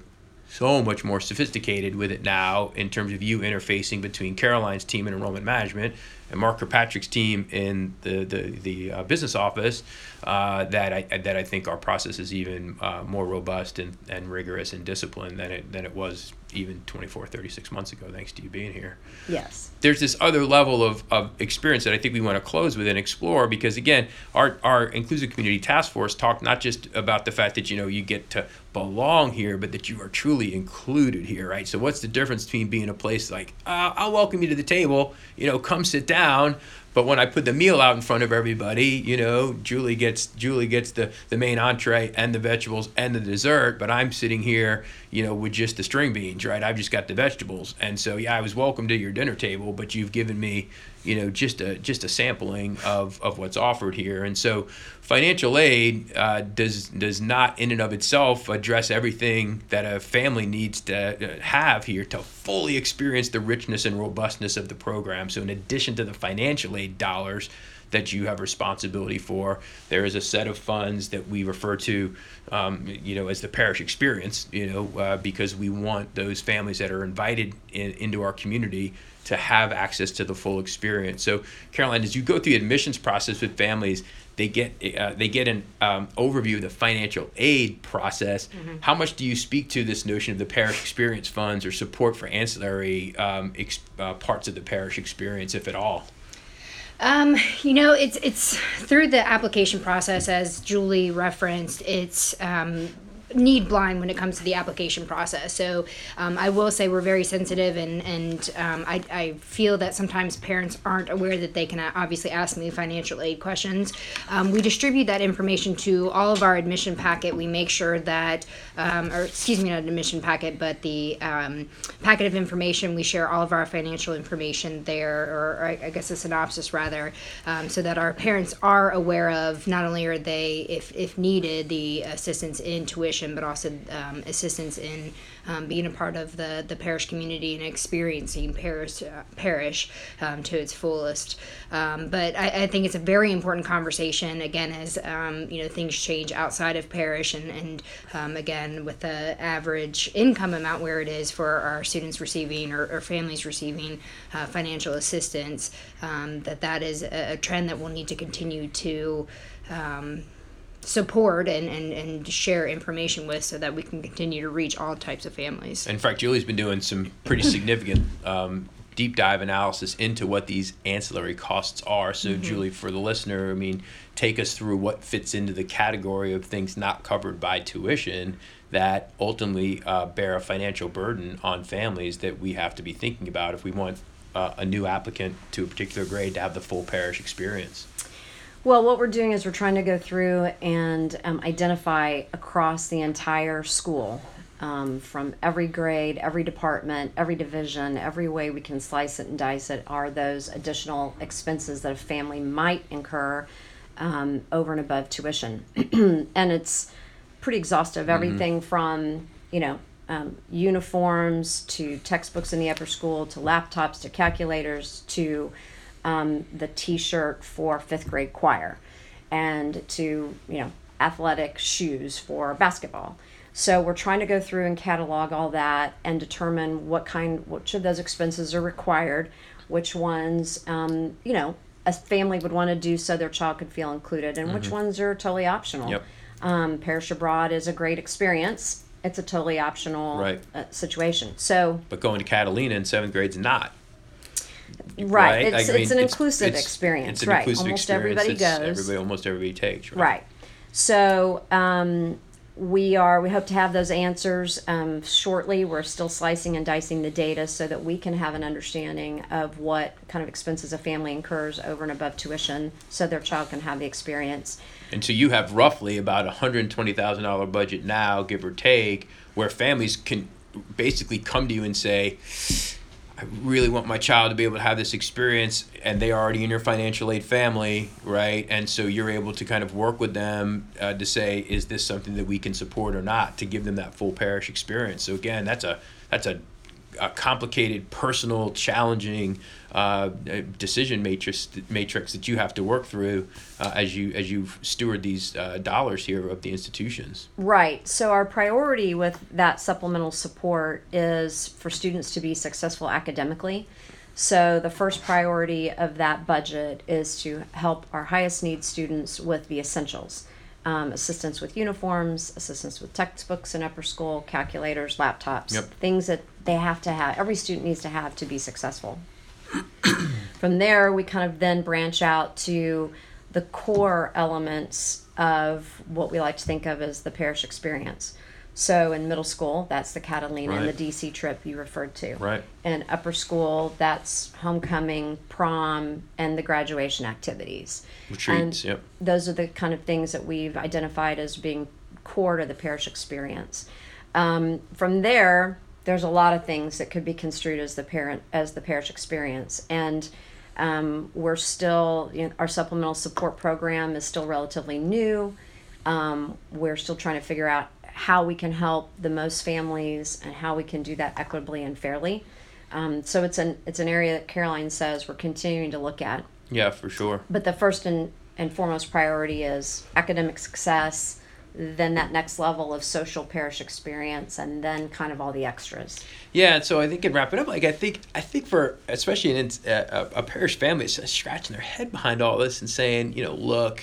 [SPEAKER 1] so much more sophisticated with it now in terms of you interfacing between Caroline's team and enrollment management and Mark Kirkpatrick's team in the the, the uh, business office uh, that I that I think our process is even uh, more robust and, and rigorous and disciplined than it than it was even 24 36 months ago thanks to you being here.
[SPEAKER 3] Yes.
[SPEAKER 1] There's this other level of, of experience that i think we want to close with and explore because again our, our inclusive community task force talked not just about the fact that you know you get to belong here but that you are truly included here right? So what's the difference between being a place like uh, i'll welcome you to the table you know come sit down but when I put the meal out in front of everybody, you know, Julie gets Julie gets the, the main entree and the vegetables and the dessert, but I'm sitting here, you know, with just the string beans, right? I've just got the vegetables. And so yeah, I was welcome to your dinner table, but you've given me, you know, just a just a sampling of, of what's offered here. And so financial aid uh, does does not in and of itself address everything that a family needs to uh, have here to fully experience the richness and robustness of the program. So in addition to the financial aid dollars that you have responsibility for, there is a set of funds that we refer to, um, you know, as the parish experience. You know, uh, because we want those families that are invited in, into our community to have access to the full experience. So, Caroline, as you go through the admissions process with families, they get uh, they get an um, overview of the financial aid process. Mm-hmm. How much do you speak to this notion of the parish experience funds or support for ancillary um, ex- uh, parts of the parish experience, if at all?
[SPEAKER 2] Um, you know, it's it's through the application process, as Julie referenced. It's um, need blind when it comes to the application process. So um, I will say we're very sensitive, and and um, I, I feel that sometimes parents aren't aware that they can obviously ask me financial aid questions. Um, we distribute that information to all of our admission packet. We make sure that, um, or excuse me, not admission packet, but the um, packet of information. We share all of our financial information there, or, or I guess a synopsis rather, um, so that our parents are aware of not only are they, if if needed, the assistance in tuition but also um, assistance in um, being a part of the, the parish community and experiencing parish, uh, parish um, to its fullest. Um, but I, I, think it's a very important conversation, again, as um, you know things change outside of parish and, and um, again, with the average income amount where it is for our students receiving or, or families receiving uh, financial assistance, that that is a, a, trend that we'll need to continue to um, support and, and, and share information with so that we can continue to reach all types of families.
[SPEAKER 1] In fact, Julie's been doing some pretty significant um, deep dive analysis into what these ancillary costs are. So, mm-hmm. Julie, for the listener, I mean, take us through what fits into the category of things not covered by tuition that ultimately uh, bear a financial burden on families that we have to be thinking about if we want uh, a new applicant to a particular grade to have the full parish experience.
[SPEAKER 3] Well, what we're doing is we're trying to go through and um, identify across the entire school, um, from every grade, every department, every division, every way we can slice it and dice it, are those additional expenses that a family might incur um, over and above tuition. and it's pretty exhaustive. Mm-hmm. Everything from, you know, um, uniforms to textbooks in the upper school to laptops to calculators to um, the T-shirt for fifth grade choir, and to you know athletic shoes for basketball. So we're trying to go through and catalog all that and determine what kind, which of those expenses are required, which ones, um, you know, a family would want to do so their child could feel included, and mm-hmm. which ones are totally optional. Yep. Um, Parish Abroad is a great experience. It's a totally optional right. uh, situation. So,
[SPEAKER 1] but going to Catalina in seventh grade is not.
[SPEAKER 3] Right. right? It's, I mean, it's an it's, inclusive it's, experience. It's an right. Inclusive almost
[SPEAKER 1] experience.
[SPEAKER 3] everybody goes.
[SPEAKER 1] Everybody, almost everybody takes. Right.
[SPEAKER 3] right. So um, we are. We hope to have those answers um, shortly. We're still slicing and dicing the data so that we can have an understanding of what kind of expenses a family incurs over and above tuition, so their child can have the experience.
[SPEAKER 1] And so you have roughly about a hundred twenty thousand dollar budget now, give or take, where families can basically come to you and say I really want my child to be able to have this experience and they are already in your financial aid family, right? And so you're able to kind of work with them uh, to say, is this something that we can support or not to give them that full parish experience. So again, that's a that's a a complicated, personal, challenging uh, decision matrix matrix that you have to work through uh, as you as you steward these uh, dollars here of the institutions.
[SPEAKER 3] Right. So our priority with that supplemental support is for students to be successful academically. So the first priority of that budget is to help our highest need students with the essentials. Um, assistance with uniforms, assistance with textbooks in upper school, calculators, laptops,
[SPEAKER 1] Yep.
[SPEAKER 3] things that they have to have, every student needs to have to be successful. From there, we kind of then branch out to the core elements of what we like to think of as the parish experience. So in middle school, that's the Catalina and the DC trip you referred to.
[SPEAKER 1] Right.
[SPEAKER 3] In upper school, that's homecoming, prom, and the graduation activities.
[SPEAKER 1] Retreats,
[SPEAKER 3] And
[SPEAKER 1] yep.
[SPEAKER 3] Those are the kind of things that we've identified as being core to the parish experience. Um, from there, there's a lot of things that could be construed as the parent as the parish experience, and um, we're still you know, our supplemental support program is still relatively new. Um, we're still trying to figure out how we can help the most families and how we can do that equitably and fairly. Um, so it's an it's an area that Caroline says we're continuing to look at.
[SPEAKER 1] Yeah, for sure.
[SPEAKER 3] But the first and, and foremost priority is academic success, then that next level of social parish experience, and then kind of all the extras.
[SPEAKER 1] Yeah, so I think in wrapping up, like I think I think for especially in uh, a, a parish family, it's scratching their head behind all this and saying, you know, look,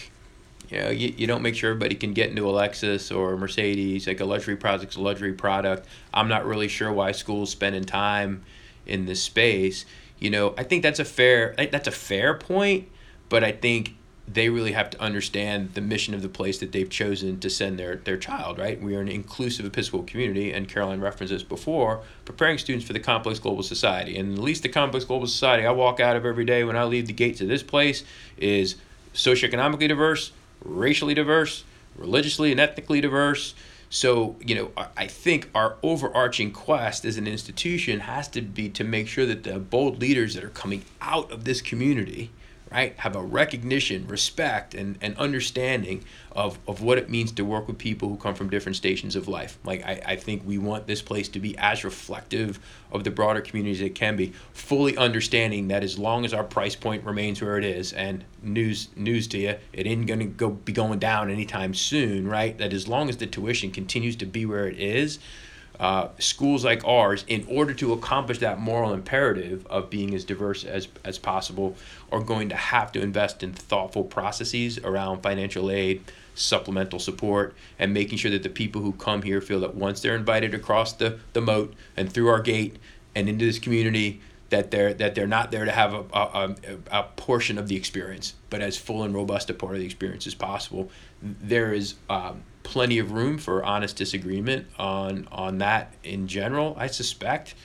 [SPEAKER 1] you know, you, you don't make sure everybody can get into a Lexus or a Mercedes, like a luxury product's a luxury product. I'm not really sure why schools spending time in this space. You know, I think that's a fair that's a fair point, but I think they really have to understand the mission of the place that they've chosen to send their, their child, right? We are an inclusive Episcopal community, and Caroline referenced this before, preparing students for the complex global society. And at least the complex global society I walk out of every day when I leave the gates of this place is socioeconomically diverse, racially diverse, religiously and ethnically diverse. So, you know, I- I think our overarching quest as an institution has to be to make sure that the bold leaders that are coming out of this community, right, have a recognition, respect, and, and understanding of, of what it means to work with people who come from different stations of life. Like, I, I think we want this place to be as reflective of the broader community as it can be, fully understanding that as long as our price point remains where it is, and news news to you, it ain't gonna go be going down anytime soon, right? That as long as the tuition continues to be where it is, uh, schools like ours, in order to accomplish that moral imperative of being as diverse as, as possible, are going to have to invest in thoughtful processes around financial aid, supplemental support, and making sure that the people who come here feel that once they're invited across the, the moat and through our gate and into this community, that they're that they're not there to have a, a, a, portion of the experience, but as full and robust a part of the experience as possible. There is um, plenty of room for honest disagreement on on that in general, I suspect,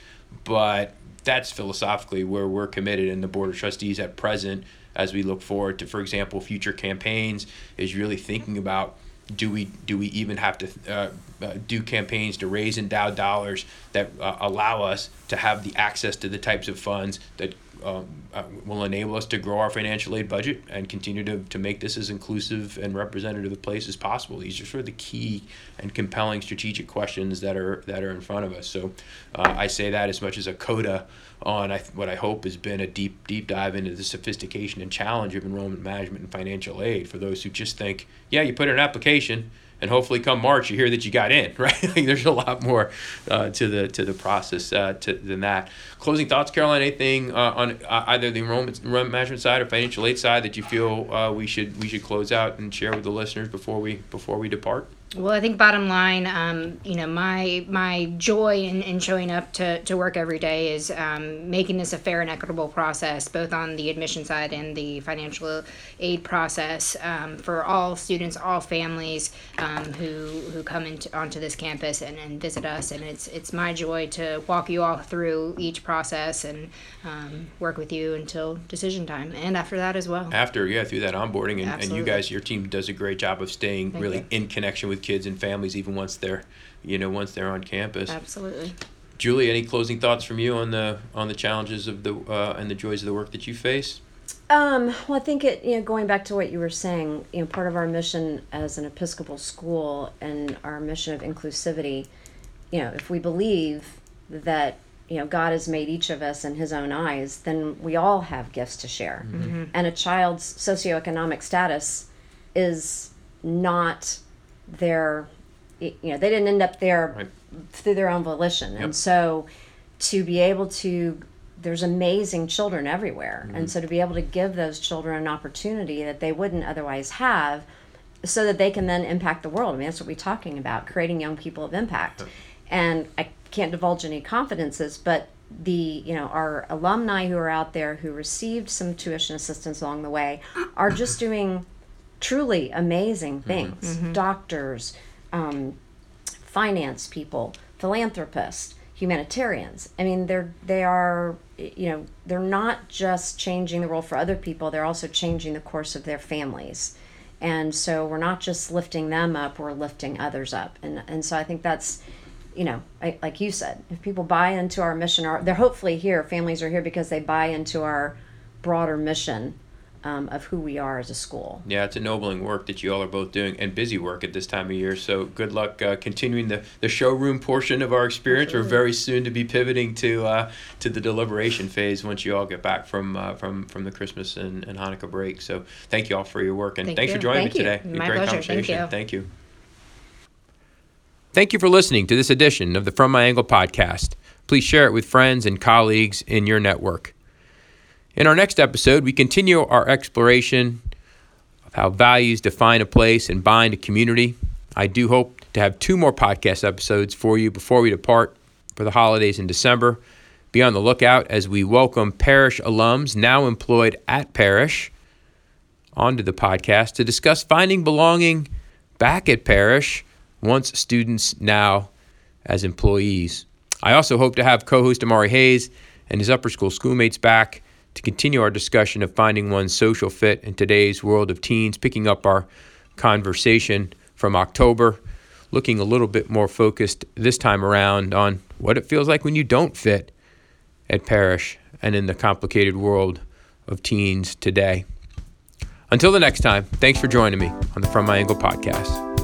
[SPEAKER 1] but that's philosophically where we're committed in the board of trustees at present as we look forward to, for example, future campaigns, is really thinking about do we do we even have to uh, uh, do campaigns to raise endowed dollars that uh, allow us to have the access to the types of funds that um, uh, will enable us to grow our financial aid budget and continue to, to make this as inclusive and representative a place as possible. These are sort of the key and compelling strategic questions that are that are in front of us. So uh, I say that as much as a coda on I, what I hope has been a deep deep dive into the sophistication and challenge of enrollment management and financial aid for those who just think, yeah, you put in an application and hopefully come March you hear that you got in, right? like there's a lot more uh, to the to the process uh, to, than that. Closing thoughts, Caroline? Anything uh, on uh, either the enrollment, enrollment management side or financial aid side that you feel uh, we should we should close out and share with the listeners before we before we depart?
[SPEAKER 2] Well, I think bottom line, um, you know, my my joy in, in showing up to, to work every day is um, making this a fair and equitable process, both on the admission side and the financial aid process um, for all students, all families um, who who come into onto this campus and, and visit us. And it's it's my joy to walk you all through each process and um, work with you until decision time, and after that as well.
[SPEAKER 1] After yeah, through that onboarding, and, and you guys, your team does a great job of staying
[SPEAKER 2] Thank
[SPEAKER 1] really
[SPEAKER 2] you.
[SPEAKER 1] in connection with kids and families, even once they're you know once they're on campus.
[SPEAKER 2] Absolutely.
[SPEAKER 1] Julie, any closing thoughts from you on the on the challenges of the uh, and the joys of the work that you face?
[SPEAKER 3] Um, well, I think it, you know, going back to what you were saying, you know, part of our mission as an Episcopal school and our mission of inclusivity, you know, if we believe that, you know, God has made each of us in his own eyes, then we all have gifts to share. And a child's socioeconomic status is not their, you know, they didn't end up there
[SPEAKER 1] Right.
[SPEAKER 3] through their own volition.
[SPEAKER 1] Yep.
[SPEAKER 3] And so to be able to there's amazing children everywhere.
[SPEAKER 1] Mm-hmm.
[SPEAKER 3] And so to be able to give those children an opportunity that they wouldn't otherwise have so that they can then impact the world. I mean, that's what we're talking about, creating young people of impact. And I can't divulge any confidences, but the you know our alumni who are out there who received some tuition assistance along the way are just doing truly amazing things. Doctors, um, finance people, philanthropists, humanitarians. I mean, they're they are you know they're not just changing the world for other people; they're also changing the course of their families. And so we're not just lifting them up; we're lifting others up. And and so I think that's you know, I, like you said, if people buy into our mission, or they're hopefully here, families are here because they buy into our broader mission um, of who we are as a school.
[SPEAKER 1] Yeah, it's ennobling work that you all are both doing and busy work at this time of year. So good luck uh, continuing the, the showroom portion of our experience. We're very soon to be pivoting to uh, to the deliberation phase once you all get back from uh, from from the Christmas and, and Hanukkah break. So thank you all for your work and
[SPEAKER 2] Thank
[SPEAKER 1] thanks
[SPEAKER 2] you.
[SPEAKER 1] for joining
[SPEAKER 3] Thank
[SPEAKER 1] me
[SPEAKER 3] you.
[SPEAKER 1] today.
[SPEAKER 2] My
[SPEAKER 1] Great
[SPEAKER 2] pleasure. Thank
[SPEAKER 1] conversation.
[SPEAKER 2] you.
[SPEAKER 1] Thank you. Thank you for listening to this edition of the From My Angle podcast. Please share it with friends and colleagues in your network. In our next episode, we continue our exploration of how values define a place and bind a community. I do hope to have two more podcast episodes for you before we depart for the holidays in December. Be on the lookout as we welcome Parish alums now employed at Parish onto the podcast to discuss finding belonging back at Parish once students now as employees. I also hope to have co host Amari Hayes and his upper school schoolmates back to continue our discussion of finding one's social fit in today's world of teens, picking up our conversation from October, looking a little bit more focused this time around on what it feels like when you don't fit at Parish and in the complicated world of teens today. Until the next time, thanks for joining me on the From My Angle podcast.